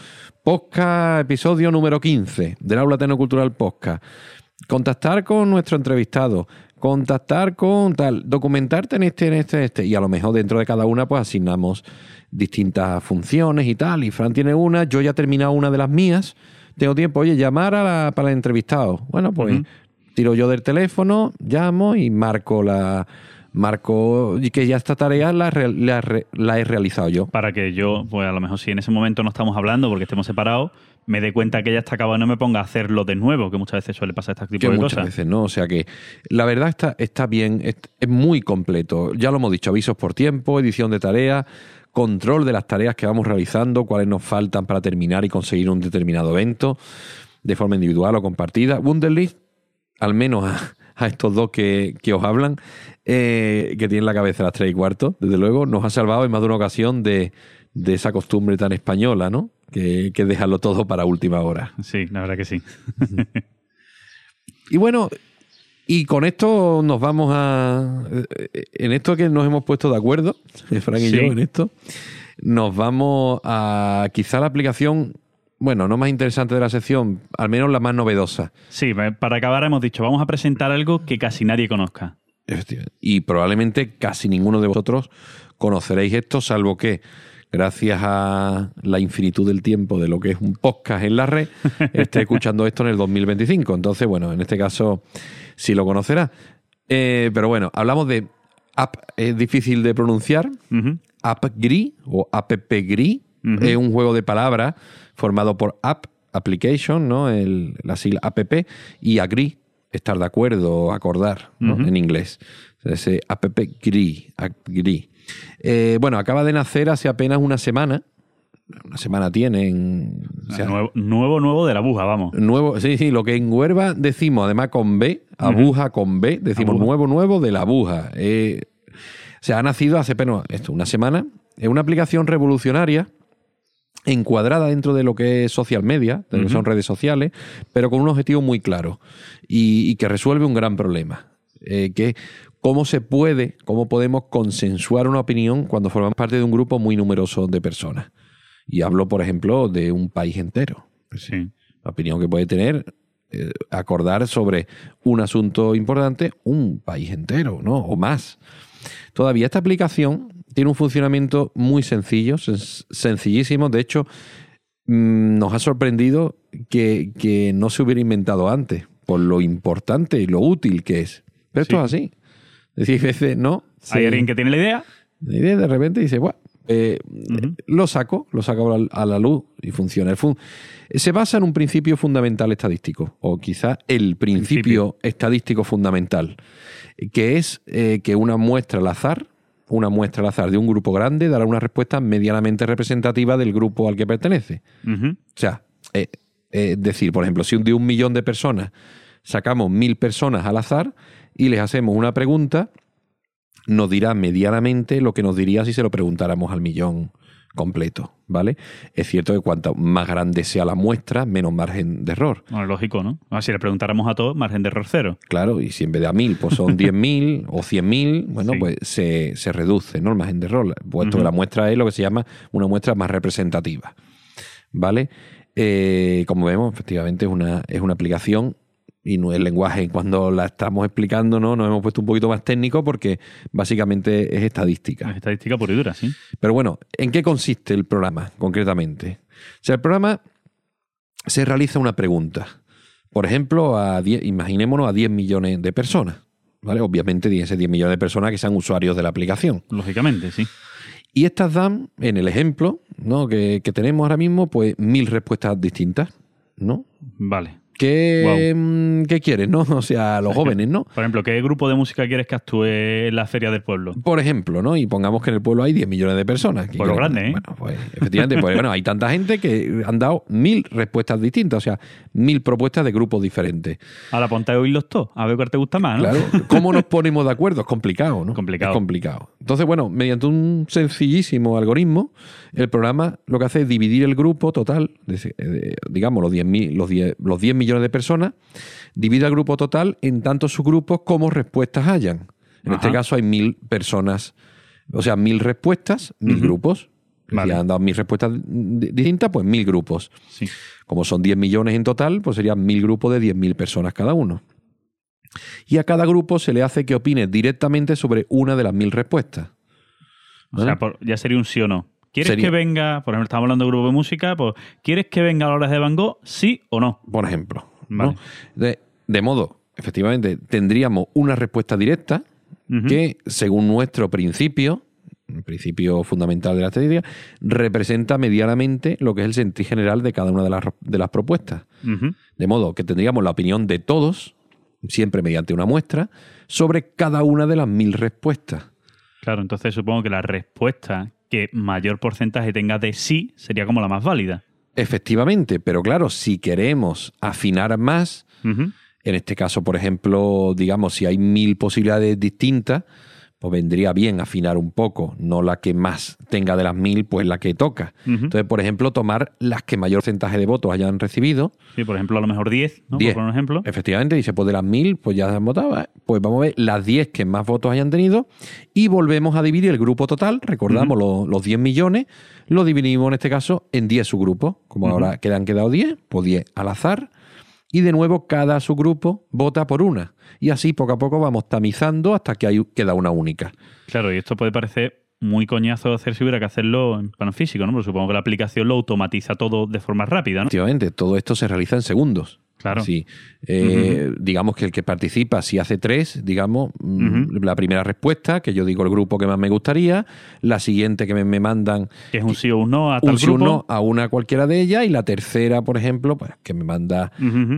podcast, episodio número 15 del Aula Tecnocultural Podcast. Contactar con nuestro entrevistado, contactar con tal, documentarte en este, en este, en este. Y a lo mejor dentro de cada una, pues asignamos distintas funciones y tal. Y Fran tiene una, yo ya he terminado una de las mías. Tengo tiempo, oye, llamar a la- para el entrevistado. Bueno, pues tiro yo del teléfono, llamo y marco la. Marco y que ya esta tarea la, la la he realizado yo. Para que yo, pues a lo mejor si en ese momento no estamos hablando porque estemos separados, me dé cuenta que ya está acabado y no me ponga a hacerlo de nuevo, que muchas veces suele pasar este que tipo de muchas cosas. veces no. O sea que la verdad está, está bien, es, es muy completo. Ya lo hemos dicho, avisos por tiempo, edición de tareas, control de las tareas que vamos realizando, cuáles nos faltan para terminar y conseguir un determinado evento, de forma individual o compartida. Wunderlist, al menos a, a estos dos que, que os hablan, eh, que tienen la cabeza a las tres y cuarto, desde luego, nos ha salvado en más de una ocasión de, de esa costumbre tan española, ¿no? Que, que dejarlo todo para última hora. Sí, la verdad que sí. Y bueno, y con esto nos vamos a. eh, En esto que nos hemos puesto de acuerdo, Frank y Sí. yo, en esto, nos vamos a quizá la aplicación, bueno, no más interesante de la sección, al menos la más novedosa. Sí, para acabar hemos dicho, vamos a presentar algo que casi nadie conozca. Y probablemente casi ninguno de vosotros conoceréis esto, salvo que, gracias a la infinitud del tiempo de lo que es un podcast en la red, esté escuchando esto en el 2025. Entonces, bueno, en este caso sí lo conocerá. Eh, pero bueno, hablamos de app, es difícil de pronunciar, Ujú. AppGree o AppGree. Ujú. Es un juego de palabras formado por app, application, ¿no? El- la sigla app, y agree, estar de acuerdo, acordar, ¿no? En inglés. Ese AppGree. agree. Eh, bueno, acaba de nacer hace apenas una semana. Una semana tienen. o sea, nuevo, nuevo, nuevo de la abuja, vamos. Nuevo, sí, sí, lo que en Huerva decimos, además con B, abuja con B, decimos Abuja. nuevo, nuevo de la abuja. Eh, o sea, ha nacido hace apenas esto, una semana. Es una aplicación revolucionaria encuadrada dentro de lo que es social media, de lo que son redes sociales, pero con un objetivo muy claro y, y que resuelve un gran problema, eh, que cómo se puede, cómo podemos consensuar una opinión cuando formamos parte de un grupo muy numeroso de personas. Y hablo, por ejemplo, de un país entero. Sí. La opinión que puede tener, eh, acordar sobre un asunto importante, un país entero, ¿no? O más. Todavía esta aplicación tiene un funcionamiento muy sencillo, sen- sencillísimo. De hecho, mm, nos ha sorprendido que, que no se hubiera inventado antes, por lo importante y lo útil que es. Pero esto es así. A veces no. Hay alguien que tiene la idea. la idea de repente dice, bueno, eh, lo saco, lo saco a la, a la luz y funciona. El fun- se basa en un principio fundamental estadístico, o quizá el principio, Principio. estadístico fundamental, que es eh, que una muestra al azar, una muestra al azar de un grupo grande dará una respuesta medianamente representativa del grupo al que pertenece. O sea, eh, es decir, por ejemplo, si de un millón de personas sacamos mil personas al azar y les hacemos una pregunta, nos dirá medianamente lo que nos diría si se lo preguntáramos al millón completo, ¿vale? Es cierto que cuanto más grande sea la muestra, menos margen de error. Bueno, lógico, ¿no? Ah, si le preguntáramos a todos, margen de error cero. Claro, y si en vez de a mil pues son 10.000 o 100.000, bueno, Sí. pues se, se reduce ¿no? el margen de error, puesto Ujú. que la muestra es lo que se llama una muestra más representativa. ¿Vale? Eh, como vemos, efectivamente es una, es una aplicación y no el lenguaje, cuando la estamos explicando, ¿no? nos hemos puesto un poquito más técnico porque básicamente es estadística. Es estadística pura y dura, sí. Pero bueno, ¿en qué consiste el programa concretamente? O sea, el programa se realiza una pregunta. Por ejemplo, a 10, imaginémonos a 10 millones de personas. ¿vale? Obviamente tiene que ser 10 millones de personas que sean usuarios de la aplicación. Lógicamente, sí. Y estas dan, en el ejemplo ¿no? que, que tenemos ahora mismo, pues mil respuestas distintas. ¿no? Vale. ¿Qué, mm, ¿Qué quieres, no? O sea, los jóvenes, ¿no? Por ejemplo, ¿qué grupo de música quieres que actúe en la feria del pueblo? Por ejemplo, ¿no? Y pongamos que en el pueblo hay 10 millones de personas. ¿Qué Pueblo quieres? grande, ¿eh? Bueno, pues efectivamente, pues bueno, hay tanta gente que han dado mil respuestas distintas, o sea, mil propuestas de grupos diferentes. Ahora ponte a oírlos todos, a ver cuál te gusta más, ¿no? Claro, ¿cómo nos ponemos de acuerdo? Es complicado, ¿no? Complicado. Es complicado. Entonces, bueno, mediante un sencillísimo algoritmo, el programa lo que hace es dividir el grupo total, digamos, los 10, mil- los, 10, los 10 millones de personas, divide el grupo total en tantos subgrupos como respuestas hayan. En este caso hay mil personas, o sea, mil respuestas, mil grupos. Vale. Si han dado mil respuestas di- distintas, pues mil grupos. Sí. Como son 10 millones en total, pues serían mil grupos de 10.000 personas cada uno. Y a cada grupo se le hace que opine directamente sobre una de las mil respuestas. O sea, por- ya sería un sí o no. ¿Quieres Sería- que venga, por ejemplo, estamos hablando de grupo de música, pues ¿quieres que venga a las horas de Van Gogh? ¿Sí o no? por ejemplo. De, de modo, efectivamente, tendríamos una respuesta directa que, según nuestro principio, el principio fundamental de la estadística, representa medianamente lo que es el sentir general de cada una de las, de las propuestas. De modo que tendríamos la opinión de todos, siempre mediante una muestra, sobre cada una de las mil respuestas. Claro, entonces supongo que la respuesta que mayor porcentaje tenga de sí sería como la más válida. Efectivamente, pero claro, si queremos afinar más. En este caso, por ejemplo, digamos, si hay mil posibilidades distintas, pues vendría bien afinar un poco, no la que más tenga de las mil, pues la que toca. Entonces, por ejemplo, tomar las que mayor porcentaje de votos hayan recibido. Sí, por ejemplo, a lo mejor 10, ¿no? 10. Por poner un ejemplo. Efectivamente, dice, pues de las mil, pues ya se han votado. ¿eh? Pues vamos a ver las 10 que más votos hayan tenido y volvemos a dividir el grupo total. Recordamos los, los 10 millones, lo dividimos en este caso en 10 subgrupos. Como ahora quedan quedado 10, pues 10 al azar. Y de nuevo, cada subgrupo vota por una. Y así poco a poco vamos tamizando hasta que hay, queda una única. Claro, y esto puede parecer muy coñazo de hacer si hubiera que hacerlo en plano físico, ¿no? Pero supongo que la aplicación lo automatiza todo de forma rápida, ¿no? Efectivamente, todo esto se realiza en segundos. Claro. Sí. Eh, Digamos que el que participa, si hace tres, digamos, mm, la primera respuesta, que yo digo el grupo que más me gustaría, la siguiente que me, me mandan Que es un sí o un no a tal un sí o no a una cualquiera de ellas, y la tercera, por ejemplo, pues que me manda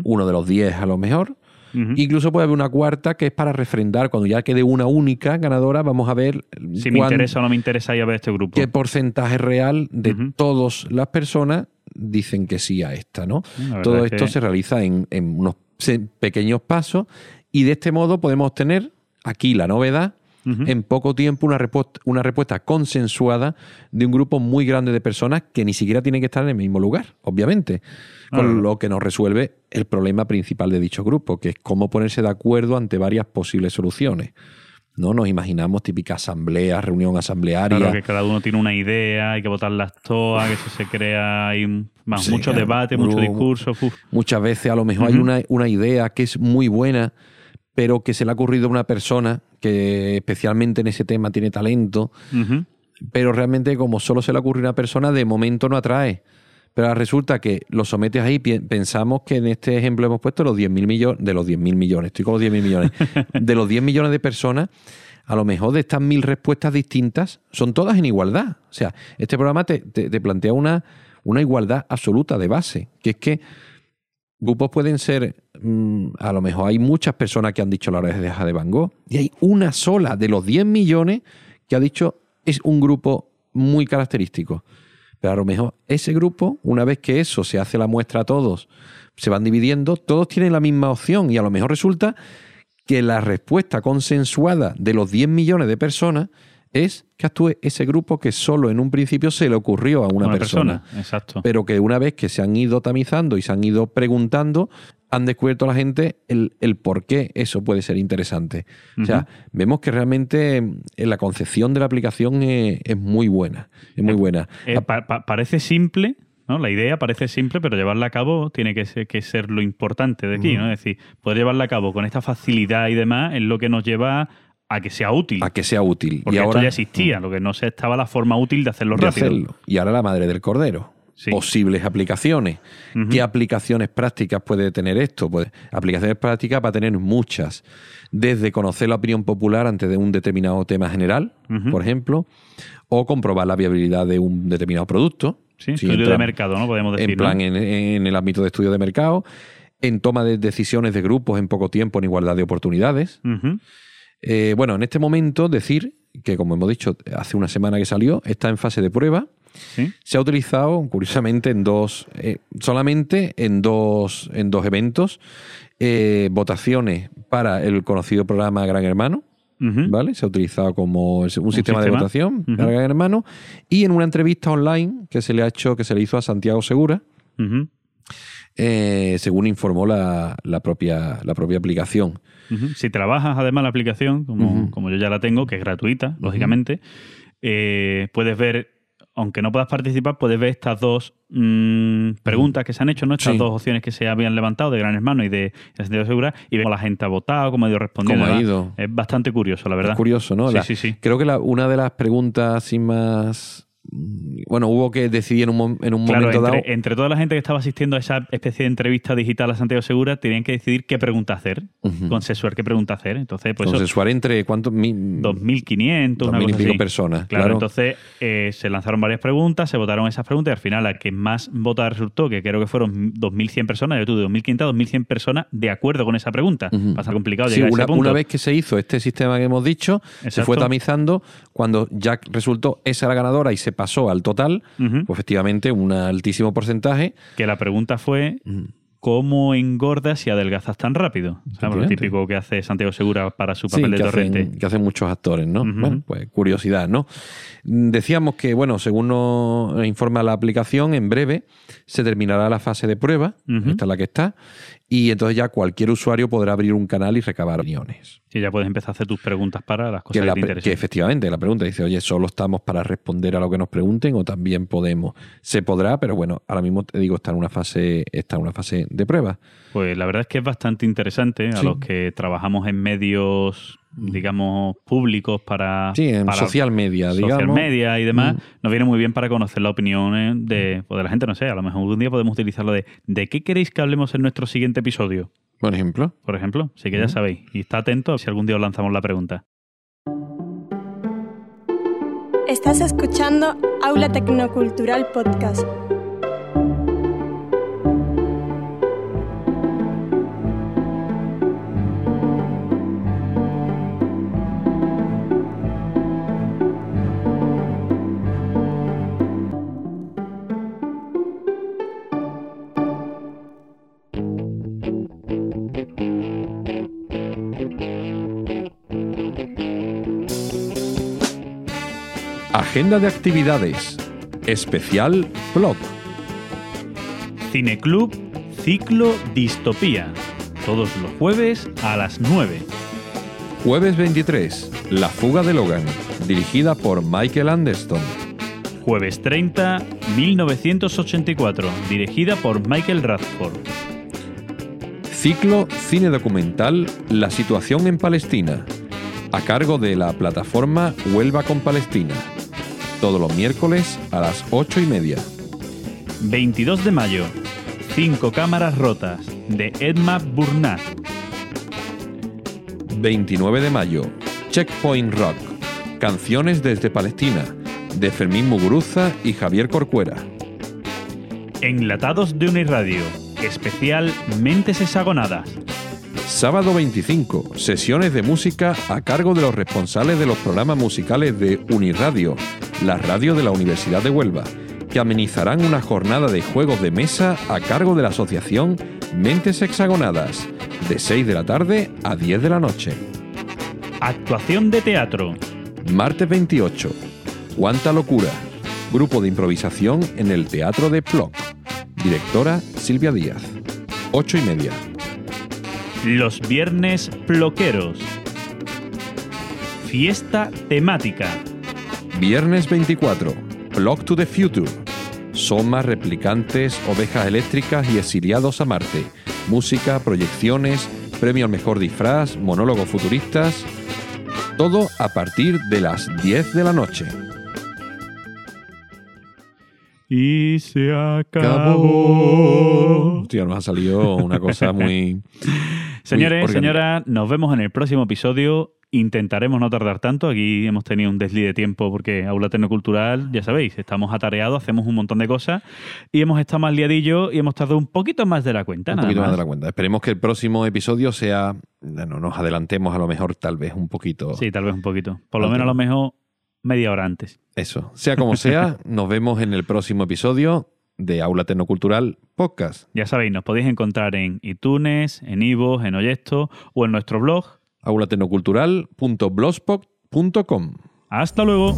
uno de los diez a lo mejor. Incluso puede haber una cuarta que es para refrendar. Cuando ya quede una única ganadora, vamos a ver Si me interesa o no me interesa ir a ver este grupo. qué porcentaje real de todas las personas dicen que sí a esta, ¿no? Todo es esto que- se realiza en, en unos pequeños pasos y de este modo podemos obtener aquí la novedad en poco tiempo una respuesta, una respuesta consensuada de un grupo muy grande de personas que ni siquiera tienen que estar en el mismo lugar, obviamente. Con lo que nos resuelve el problema principal de dicho grupo, que es cómo ponerse de acuerdo ante varias posibles soluciones. ¿No? Nos imaginamos típica asamblea, reunión asamblearia. Claro que cada uno tiene una idea, hay que votarlas todas, que eso se crea, hay vamos, Sí, mucho debate, mucho discurso. uf. Muchas veces a lo mejor hay una, una idea que es muy buena, pero que se le ha ocurrido a una persona que especialmente en ese tema tiene talento, pero realmente como solo se le ocurre a una persona, de momento no atrae. Pero resulta que lo sometes ahí, pensamos que en este ejemplo hemos puesto los 10.000 millones, de los 10.000 millones, estoy con los 10.000 millones, de los 10 millones de personas, a lo mejor de estas mil respuestas distintas, son todas en igualdad. O sea, este programa te, te- te plantea una, una igualdad absoluta de base, que es que grupos pueden ser, mm, a lo mejor hay muchas personas que han dicho la oreja de Van Gogh, y hay una sola de los 10 millones que ha dicho es un grupo muy característico. Pero a lo mejor ese grupo, una vez que eso se hace la muestra a todos, se van dividiendo, todos tienen la misma opción y a lo mejor resulta que la respuesta consensuada de los 10 millones de personas es que actúe ese grupo que solo en un principio se le ocurrió a una, persona Exacto. pero que una vez que se han ido tamizando y se han ido preguntando, han descubierto a la gente el, el por qué eso puede ser interesante. O sea, vemos que realmente mm, la concepción de la aplicación es, es muy buena. Es muy buena. Eh, pa- pa- parece simple, ¿no? La idea parece simple, pero llevarla a cabo tiene que ser, que ser lo importante de aquí, ¿no? Es decir, poder llevarla a cabo con esta facilidad y demás es lo que nos lleva a que sea útil. A que sea útil. Porque y ahora esto ya existía, lo que no se estaba la forma útil de hacerlo de rápido. hacerlo. Y ahora la madre del cordero. Sí. Posibles aplicaciones. ¿Qué aplicaciones prácticas puede tener esto? Pues aplicaciones prácticas va a tener muchas. Desde conocer la opinión popular ante de un determinado tema general, por ejemplo, o comprobar la viabilidad de un determinado producto. Sí, Si estudio entra de mercado, ¿no? Podemos decir. En plan, ¿no? en, en el ámbito de estudio de mercado, en toma de decisiones de grupos en poco tiempo en igualdad de oportunidades. Eh, bueno, en este momento decir que, como hemos dicho, hace una semana que salió, está en fase de prueba. Sí. Se ha utilizado, curiosamente, en dos, eh, solamente en dos, en dos eventos, eh, votaciones para el conocido programa Gran Hermano. ¿vale? Se ha utilizado como un, sistema, de votación para Gran Hermano, y en una entrevista online que se le ha hecho, que se le hizo a Santiago Segura, eh, según informó la, la propia, la propia aplicación. Si trabajas además la aplicación, como, como yo ya la tengo, que es gratuita, lógicamente, eh, puedes ver, aunque no puedas participar, puedes ver estas dos mm, preguntas que se han hecho, ¿no? Estas Sí. dos opciones que se habían levantado de Gran Hermano y de, de Santiago Segura, y ver cómo la gente ha votado, cómo ha ido respondiendo. Cómo ha ¿verdad? ido. Es bastante curioso, la verdad. Es curioso, ¿no? Sí, La- sí, sí. Creo que la- una de las preguntas así más... Bueno, hubo que decidir en un, en un Claro, momento entre, dado... entre toda la gente que estaba asistiendo a esa especie de entrevista digital a Santiago Segura, tenían que decidir qué pregunta hacer, Ujú. consensuar qué pregunta hacer. Entonces, pues consensuar entre cuántos... Mi- 2.500, una Dos mil y cosa pico así. personas, Claro, claro. entonces eh, se lanzaron varias preguntas, se votaron esas preguntas y al final la que más votada resultó, que creo que fueron 2.100 personas, yo tuve 2.500, 2.100 personas de acuerdo con esa pregunta. Complicado Sí, llegar a una, ese punto. una vez que se hizo este sistema que hemos dicho, se fue tamizando, cuando ya resultó esa la ganadora y se pasó al total, pues efectivamente un altísimo porcentaje Que la pregunta fue cómo engordas y adelgazas tan rápido. ¿Sabes? Lo típico que hace Santiago Segura para su Sí, papel de que torrente. hacen, que hacen muchos actores, ¿no? Bueno, pues curiosidad, ¿no? Mm, Decíamos que, bueno, según nos informa la aplicación, en breve se terminará la fase de prueba, esta es la que está, y entonces ya cualquier usuario podrá abrir un canal y recabar opiniones. Sí, ya puedes empezar a hacer tus preguntas para las cosas que, la te interesen. que efectivamente la pregunta dice, oye, ¿solo estamos para responder a lo que nos pregunten o también podemos? Se podrá, pero bueno, ahora mismo te digo, está en una fase, está en una fase de prueba. Pues la verdad es que es bastante interesante a Sí. los que trabajamos en medios, digamos, públicos para... Sí, en para social media, social digamos. media y demás, Mm. nos viene muy bien para conocer la opinión de, pues, de la gente, no sé, a lo mejor un día podemos utilizarlo de ¿de qué queréis que hablemos en nuestro siguiente episodio? Por ejemplo. Por ejemplo, así que ya Mm. sabéis, y está atento si algún día os lanzamos la pregunta. Estás escuchando Aula Tecnocultural Podcast. Agenda de actividades. Especial blog. Cineclub Ciclo Distopía, todos los jueves a las 9. Jueves 23. La fuga de Logan. Dirigida por Michael Anderson. Jueves 30, 1984, dirigida por Michael Radford. Ciclo cine documental La situación en Palestina. A cargo de la plataforma Huelva con Palestina. Todos los miércoles a las 8 y media. 22 de mayo, Cinco cámaras rotas, de Edma Burnat. 29 de mayo. Checkpoint Rock. Canciones desde Palestina. De Fermín Muguruza y Javier Corcuera. Enlatados de Uniradio, especial Mentes Hexagonadas. Sábado 25, sesiones de música a cargo de los responsables de los programas musicales de Uniradio, la radio de la Universidad de Huelva, que amenizarán una jornada de juegos de mesa a cargo de la asociación Mentes Hexagonadas, de 6 de la tarde a 10 de la noche. Actuación de teatro. Martes 28, Cuánta Locura, grupo de improvisación en el Teatro de Ploc. Directora Silvia Díaz. 8 y media. Los viernes ploqueros. Fiesta temática. Viernes 24. Block to the Future. Somas, replicantes, ovejas eléctricas y exiliados a Marte. Música, proyecciones, premio al mejor disfraz, monólogos futuristas. Todo a partir de las 10 de la noche. Y se Acabó. Hostia, nos ha salido una cosa muy. Señores, señoras, nos vemos en el próximo episodio. Intentaremos no tardar tanto. Aquí hemos tenido un desliz de tiempo porque Aula Tecnocultural, ya sabéis, estamos atareados, hacemos un montón de cosas y hemos estado más liadillos y hemos tardado un poquito más de la cuenta. Un poquito más más. de la cuenta. Esperemos que el próximo episodio sea. No nos adelantemos a lo mejor, tal vez un poquito. Sí, tal vez un poquito. Por lo menos a lo mejor media hora antes. Eso. Sea como sea, nos vemos en el próximo episodio de Aula Tecnocultural Podcast. Ya sabéis, nos podéis encontrar en iTunes, en iVoox, en Oyesto o en nuestro blog. aulatecnocultural.blogspot.com Hasta luego.